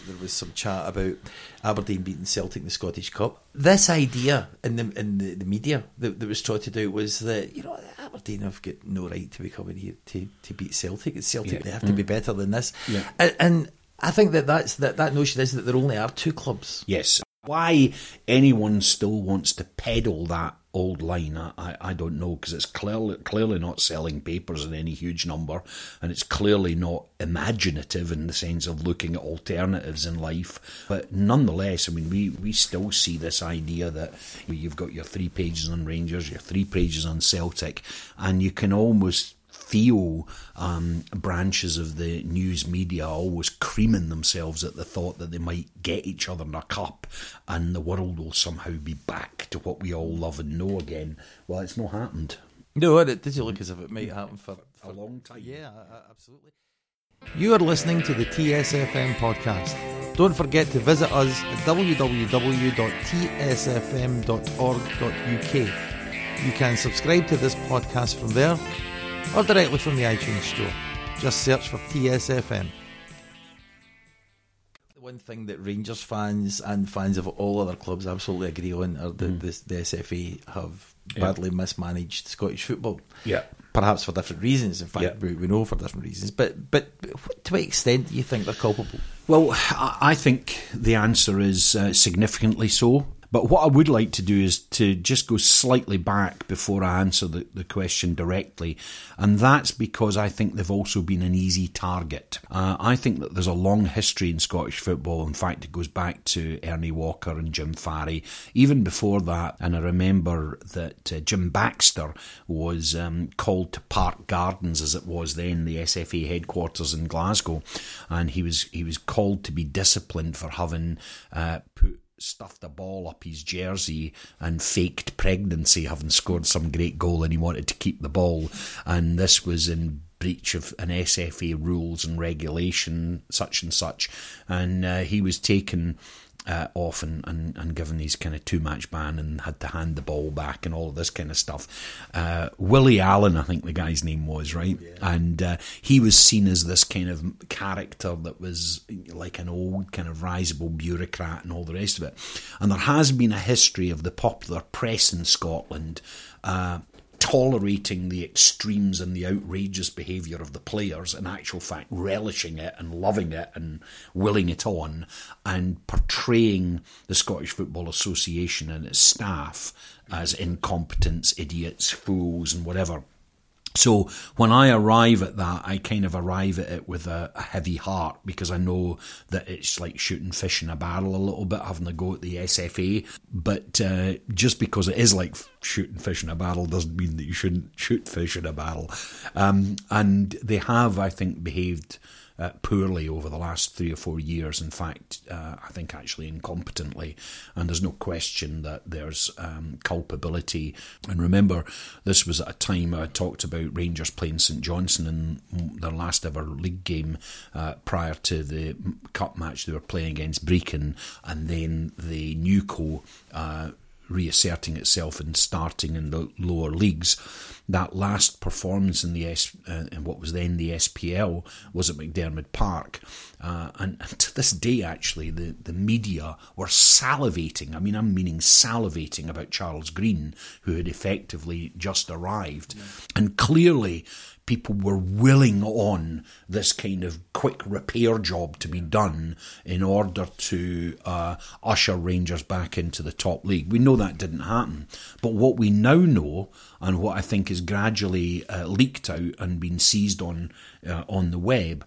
there was some chat about Aberdeen beating Celtic in the Scottish Cup. This idea in the in the, the media that, that was trotted out was that you know Aberdeen have got no right to be coming here to, to beat Celtic. It's Celtic; yeah. they have mm. to be mm. better than this. Yeah. And, and I think that that's that, that notion is that there only are two clubs. Yes. Why anyone still wants to peddle that old line, I, I don't know, because it's clearly, clearly not selling papers in any huge number, and it's clearly not imaginative in the sense of looking at alternatives in life. But nonetheless, I mean, we, we still see this idea that you've got your three pages on Rangers, your three pages on Celtic, and you can almost feel um, branches of the news media always creaming themselves at the thought that they might get each other in a cup and the world will somehow be back to what we all love and know again. Well, it's not happened. No, it does look as if it might happen for, for a long time. Yeah, absolutely. You are listening to the TSFM podcast. Don't forget to visit us at www.tsfm.org.uk. You can subscribe to this podcast from there or directly from the iTunes store. Just search for TSFM. The one thing that Rangers fans and fans of all other clubs absolutely agree on are that mm. the, the, SFA have badly yeah. mismanaged Scottish football. Yeah. Perhaps for different reasons. In fact, yeah. we, we know for different reasons. But but to what extent do you think they're culpable? Well, I think the answer is uh, significantly so. But what I would like to do is to just go slightly back before I answer the, the question directly. And that's because I think they've also been an easy target. Uh, I think that there's a long history in Scottish football. In fact, it goes back to Ernie Walker and Jim Farry, even before that. And I remember that uh, Jim Baxter was um, called to Park Gardens, as it was then, the SFA headquarters in Glasgow. And he was, he was called to be disciplined for having uh, put stuffed a ball up his jersey and faked pregnancy, having scored some great goal, and he wanted to keep the ball. And this was in breach of an SFA rules and regulation, such and such. And uh, he was taken uh, off and, and, and given these kind of two match ban and had to hand the ball back and all of this kind of stuff. Uh, Willie Allan, I think the guy's name was, right? Yeah. And uh, he was seen as this kind of character that was like an old kind of risible bureaucrat and all the rest of it. And there has been a history of the popular press in Scotland uh, tolerating the extremes and the outrageous behaviour of the players, in actual fact, relishing it and loving it and willing it on, and portraying the Scottish Football Association and its staff as incompetents, idiots, fools, and whatever. So when I arrive at that, I kind of arrive at it with a, a, heavy heart because I know that it's like shooting fish in a barrel a little bit, having a go at the SFA. But uh, just because it is like shooting fish in a barrel doesn't mean that you shouldn't shoot fish in a barrel. Um, and they have, I think, behaved uh, poorly over the last three or four years. In fact, uh, I think actually incompetently. And there's no question that there's um, culpability. And remember, this was at a time I talked about Rangers playing St Johnstone in their last ever league game uh, prior to the cup match they were playing against Brechin, and then the Newco uh, reasserting itself and starting in the lower leagues. That last performance in the S, uh, in what was then the SPL was at McDiarmid Park, uh, and, and, to this day, actually, the, the media were salivating. I mean, I'm meaning salivating about Charles Green, who had effectively just arrived, yeah. and clearly people were willing on this kind of quick repair job to be done in order to uh, usher Rangers back into the top league. We know that didn't happen. But what we now know, and what I think is gradually uh, leaked out and been seized on uh, on the web,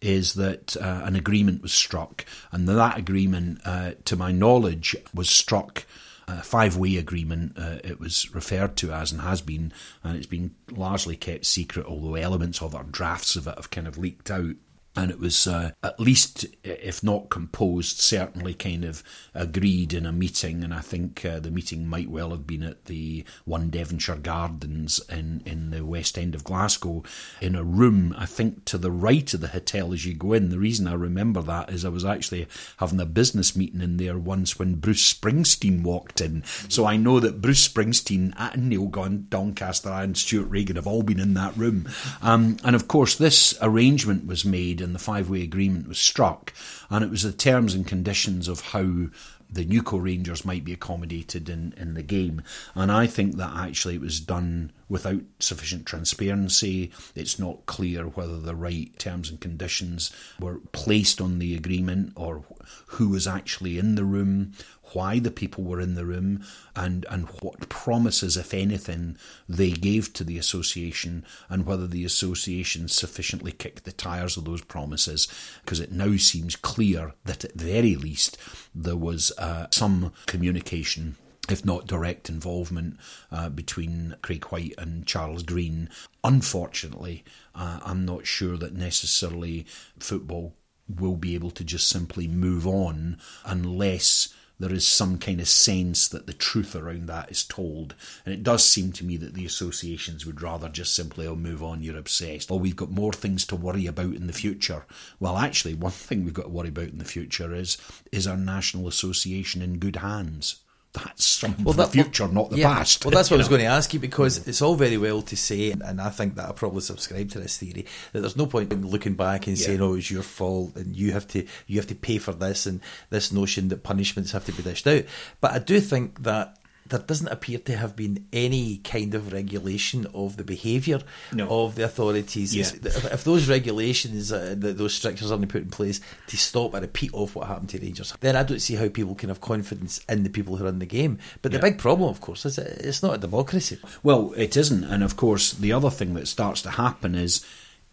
is that uh, an agreement was struck, and that agreement, uh, to my knowledge, was struck a five way agreement, uh, it was referred to as and has been, and it's been largely kept secret, although elements of it, drafts of it, have kind of leaked out and it was uh, at least, if not composed, certainly kind of agreed in a meeting. And I think uh, the meeting might well have been at the One Devonshire Gardens in, in the west end of Glasgow, in a room, I think, to the right of the hotel as you go in. The reason I remember that is I was actually having a business meeting in there once when Bruce Springsteen walked in. So I know that Bruce Springsteen and Neil Doncaster and Stewart Regan have all been in that room. Um, and of course, this arrangement was made and the five way agreement was struck, and it was the terms and conditions of how the Newco Rangers might be accommodated in, in the game. And I think that actually it was done without sufficient transparency. It's not clear whether the right terms and conditions were placed on the agreement or who was actually in the room why the people were in the room and, and what promises, if anything, they gave to the association and whether the association sufficiently kicked the tyres of those promises. Because it now seems clear that at the very least there was uh, some communication if not direct involvement uh, between Craig Whyte and Charles Green. Unfortunately, uh, I'm not sure that necessarily football will be able to just simply move on unless there is some kind of sense that the truth around that is told. And it does seem to me that the associations would rather just simply, oh, move on, you're obsessed. Or we've got more things to worry about in the future. Well, actually, one (laughs) thing we've got to worry about in the future is is our national association in good hands? That's some well, that, the future, well, not the yeah, past. Well, that's what I was going to ask you because it's all very well to say, and I think that I probably subscribe to this theory that there's no point in looking back and yeah. saying, "Oh, it's your fault," and you have to you have to pay for this, and this notion that punishments have to be dished out. But I do think that there doesn't appear to have been any kind of regulation of the behaviour No. of the authorities. Yeah. If, those regulations, uh, th those strictures aren't put in place to stop a repeat of what happened to Rangers, then I don't see how people can have confidence in the people who run the game. But the big problem, of course, is it's not a democracy. Well, it isn't. And of course, the other thing that starts to happen is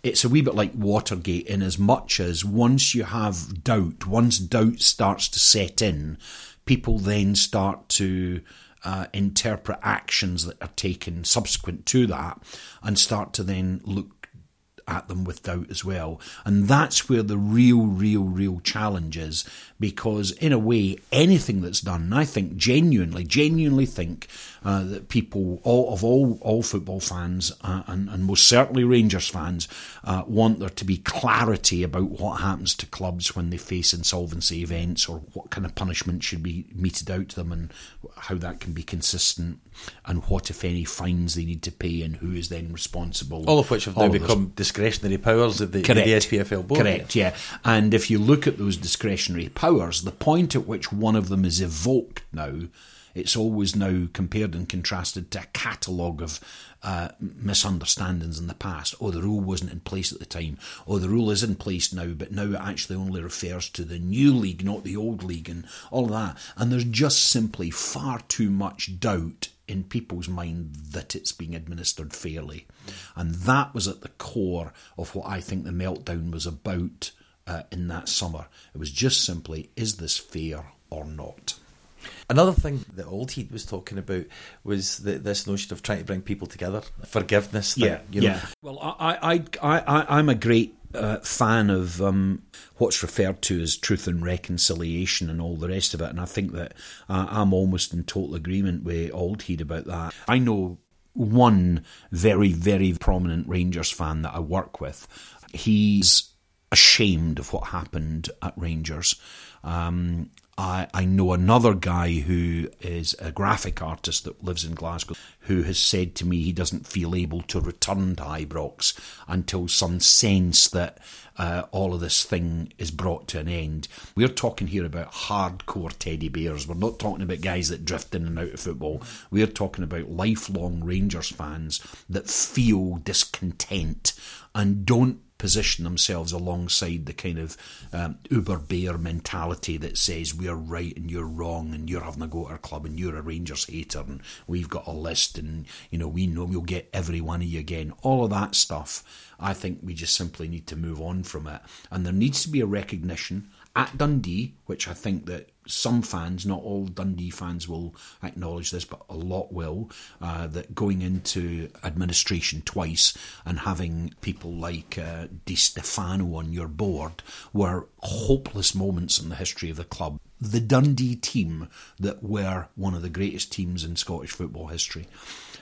it's a wee bit like Watergate in as much as once you have doubt, once doubt starts to set in, people then start to uh, interpret actions that are taken subsequent to that and start to then look at them with doubt as well. And that's where the real, real, real challenge is because, in a way, anything that's done, and I think genuinely, genuinely think uh, that people, all of all, all football fans, uh, and, and most certainly Rangers fans, uh, want there to be clarity about what happens to clubs when they face insolvency events or what kind of punishment should be meted out to them and how that can be consistent and what, if any, fines they need to pay and who is then responsible. All of which have now become discretionary powers of the, Correct. the SPFL board. Correct, yeah. And if you look at those discretionary powers, the point at which one of them is evoked now, it's always now compared and contrasted to a catalogue of uh, misunderstandings in the past. Oh, the rule wasn't in place at the time. Oh, the rule is in place now, but now it actually only refers to the new league, not the old league, and all of that. And there's just simply far too much doubt in people's mind that it's being administered fairly. And that was at the core of what I think the meltdown was about uh, in that summer. It was just simply, is this fair or not? Another thing that Auldheid was talking about was the, this notion of trying to bring people together, forgiveness. Thing, you know. yeah. Well, I, I, I, I'm a great uh, fan of um, what's referred to as truth and reconciliation and all the rest of it, and I think that uh, I'm almost in total agreement with Auldheid about that. I know one very, very prominent Rangers fan that I work with. He's ashamed of what happened at Rangers. Um, I, I know another guy who is a graphic artist that lives in Glasgow who has said to me he doesn't feel able to return to Ibrox until some sense that uh, all of this thing is brought to an end. We're talking here about hardcore teddy bears. We're not talking about guys that drift in and out of football. We're talking about lifelong Rangers fans that feel discontent and don't position themselves alongside the kind of um, uber bear mentality that says we're right and you're wrong and you're having a go at our club and you're a Rangers hater and we've got a list and you know we know we'll get every one of you again. All of that stuff, I think we just simply need to move on from it, and there needs to be a recognition at Dundee, which I think that some fans, not all Dundee fans will acknowledge this, but a lot will, uh, that going into administration twice and having people like uh, Di Stefano on your board were hopeless moments in the history of the club. The Dundee team that were one of the greatest teams in Scottish football history.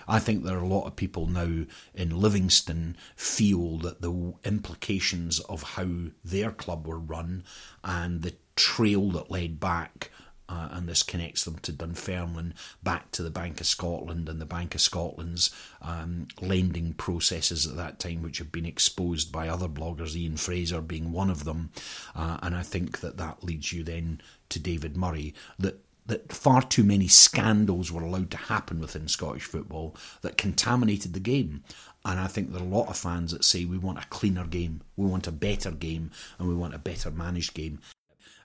I think there are a lot of people now in Livingston feel that the implications of how their club were run and the trail that led back uh, and this connects them to Dunfermline, back to the Bank of Scotland and the Bank of Scotland's um, lending processes at that time, which have been exposed by other bloggers, Ian Fraser being one of them. Uh, and I think that that leads you then to David Murray, that that far too many scandals were allowed to happen within Scottish football that contaminated the game. And I think there are a lot of fans that say we want a cleaner game, we want a better game, and we want a better managed game.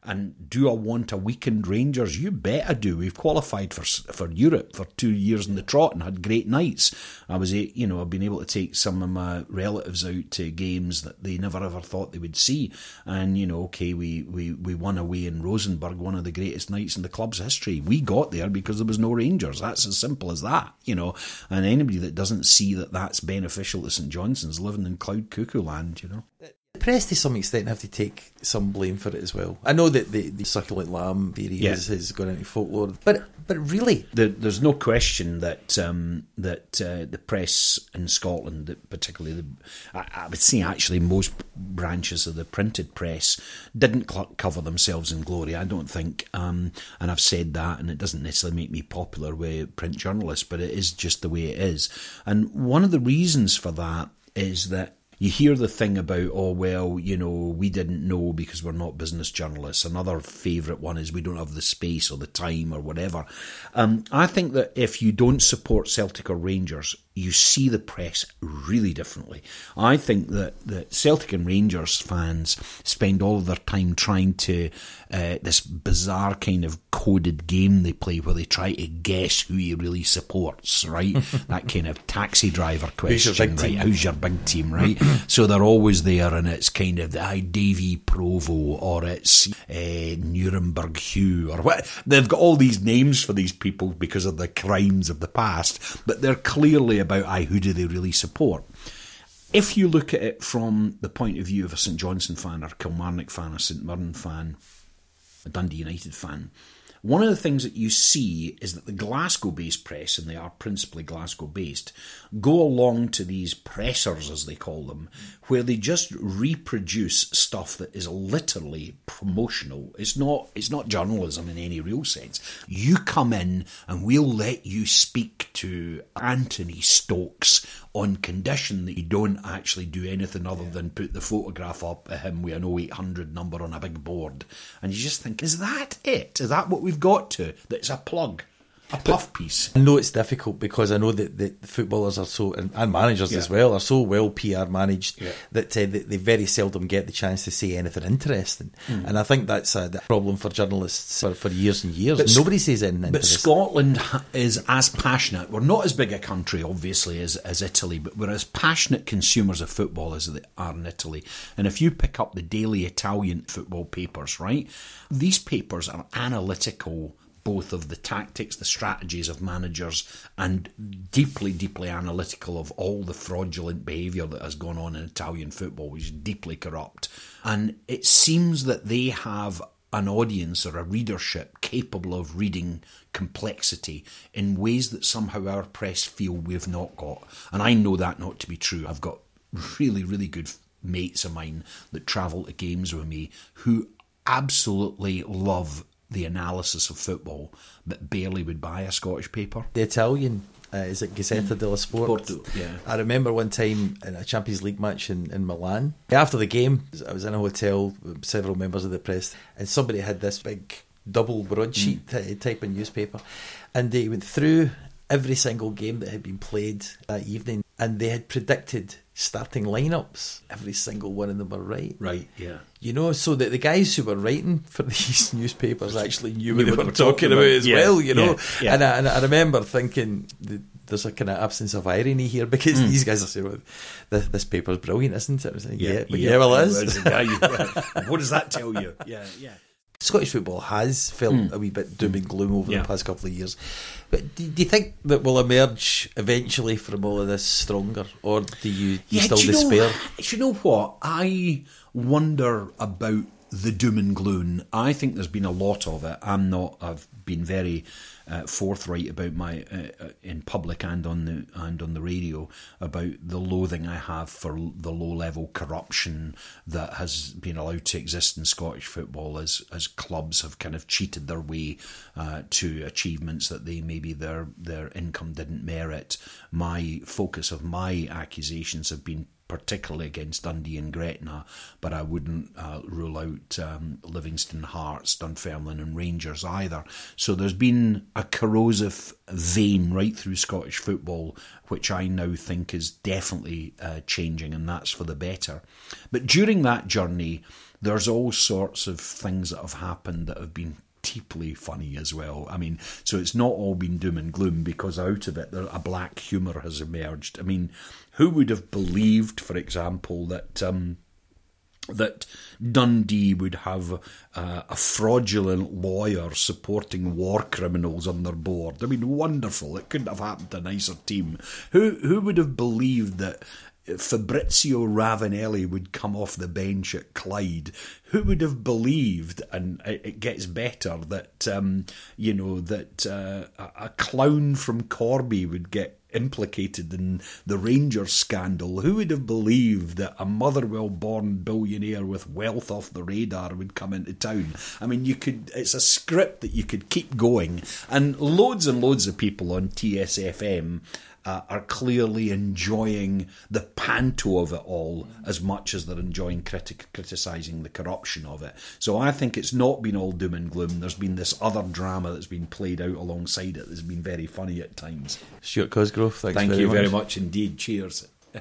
And do I want a weakened Rangers? You bet I do. We've qualified for for Europe for two years in the trot and had great nights. I was, eh, you know, I've been able to take some of my relatives out to games that they never ever thought they would see. And you know, okay, we we we won away in Rosenborg, one of the greatest nights in the club's history. We got there because there was no Rangers. That's as simple as that, you know. And anybody that doesn't see that that's beneficial to St Johnstone's living in cloud cuckoo land, you know. Press, to some extent, have to take some blame for it as well. I know that the, the succulent lamb theory Yeah. has, has gone into folklore, but but really, There, there's no question that um, that uh, the press in Scotland, particularly the, I, I would say actually most branches of the printed press, didn't cover themselves in glory. I don't think, um, and I've said that, and it doesn't necessarily make me popular with print journalists, but it is just the way it is. And one of the reasons for that is that you hear the thing about, oh, well, you know, we didn't know because we're not business journalists. Another favourite one is we don't have the space or the time or whatever. Um, I think that if you don't support Celtic or Rangers, you see the press really differently. I think that, that Celtic and Rangers fans spend all of their time trying to uh, this bizarre kind of coded game they play where they try to guess who he really supports, right? (laughs) that kind of taxi driver question, right? Who's your big team, (clears throat) right? so they're always there, and it's kind of the Davy Provo or it's uh, Nuremberg Hugh or what. They've got all these names for these people because of the crimes of the past, but they're clearly about, aye, who do they really support? If you look at it from the point of view of a St Johnstone fan or Kilmarnock fan or St Mirren fan, a Dundee United fan, one of the things that you see is that the Glasgow based press, and they are principally Glasgow based, go along to these pressers, as they call them, where they just reproduce stuff that is literally promotional. It's not, it's not journalism in any real sense. You come in and we'll let you speak to Anthony Stokes on condition that you don't actually do anything other than put the photograph up of him with an 0800 number on a big board. And you just think, is that it? Is that what we've got to? That's a plug? A puff piece. I know it's difficult because I know that the footballers are so and, and managers yeah. as well are so well PR managed yeah. that uh, they, they, very seldom get the chance to say anything interesting. Mm. And I think that's a, problem for journalists for, for years and years. But Nobody says anything. But Scotland is as passionate. We're not as big a country, obviously, as as Italy, but we're as passionate consumers of football as they are in Italy. And if you pick up the daily Italian football papers, right, these papers are analytical both of the tactics, the strategies of managers, and deeply, deeply analytical of all the fraudulent behaviour that has gone on in Italian football, which is deeply corrupt. And it seems that they have an audience or a readership capable of reading complexity in ways that somehow our press feel we've not got. And I know that not to be true. I've got really, really good mates of mine that travel to games with me who absolutely love the analysis of football that barely would buy a Scottish paper. The Italian uh, is it Gazzetta dello Sport? Porto, yeah. I remember one time in a Champions League match in, in Milan. After the game, I was in a hotel with several members of the press, and somebody had this big double broadsheet mm. type of newspaper, and they went through every single game that had been played that evening, and they had predicted starting lineups. Every single one of them were right. Right, yeah. You know, so that the guys who were writing for (laughs) these newspapers actually knew what they were talking about, about as yeah, well, you know. Yeah, yeah. And, I, and I remember thinking, there's a kind of absence of irony here because mm. these guys are saying, well, this, this paper's brilliant, isn't it? Like, yeah, yeah, yeah, well, it is. what does that tell you? Yeah, yeah. Scottish football has felt mm. a wee bit doom and gloom over yeah. the past couple of years. But do, do, you think that we'll emerge eventually from all of this stronger, or do you, you yeah, still do you despair? Know, do you know what? I wonder about the doom and gloom. I think there's been a lot of it. I'm not. I've been very uh, forthright about my uh, uh, in public and on the and on the radio about the loathing I have for the low level corruption that has been allowed to exist in Scottish football as as clubs have kind of cheated their way uh, to achievements that they maybe their their income didn't merit. My focus of my accusations have been particularly against Dundee and Gretna, but I wouldn't uh, rule out um, Livingston, Hearts, Dunfermline, and Rangers either. So there's been a corrosive vein right through Scottish football, which I now think is definitely uh, changing, and that's for the better. But during that journey, there's all sorts of things that have happened that have been deeply funny as well. I mean, so it's not all been doom and gloom because out of it, a black humour has emerged. I mean, who would have believed, for example, that um, that Dundee would have uh, a fraudulent lawyer supporting war criminals on their board? I mean, wonderful! It couldn't have happened to a nicer team. Who who would have believed that? Fabrizio Ravanelli would come off the bench at Clyde. Who would have believed? And it gets better that um, you know that uh, a clown from Corby would get implicated in the Rangers scandal. Who would have believed that a Motherwell born billionaire with wealth off the radar would come into town? I mean, you could, it's a script that you could keep going, and loads and loads of people on TSFM uh, are clearly enjoying the panto of it all as much as they're enjoying criti- criticising the corruption of it. So I think it's not been all doom and gloom. There's been this other drama that's been played out alongside it that's been very funny at times. Stuart Cosgrove, thanks Thank very you much. very much indeed. Cheers. (laughs)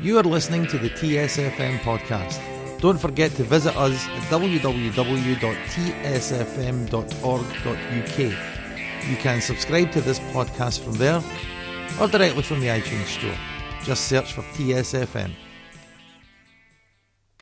You are listening to the TSFM podcast. Don't forget to visit us at www.tsfm.org.uk. You can subscribe to this podcast from there or directly from the iTunes store. Just search for TSFM.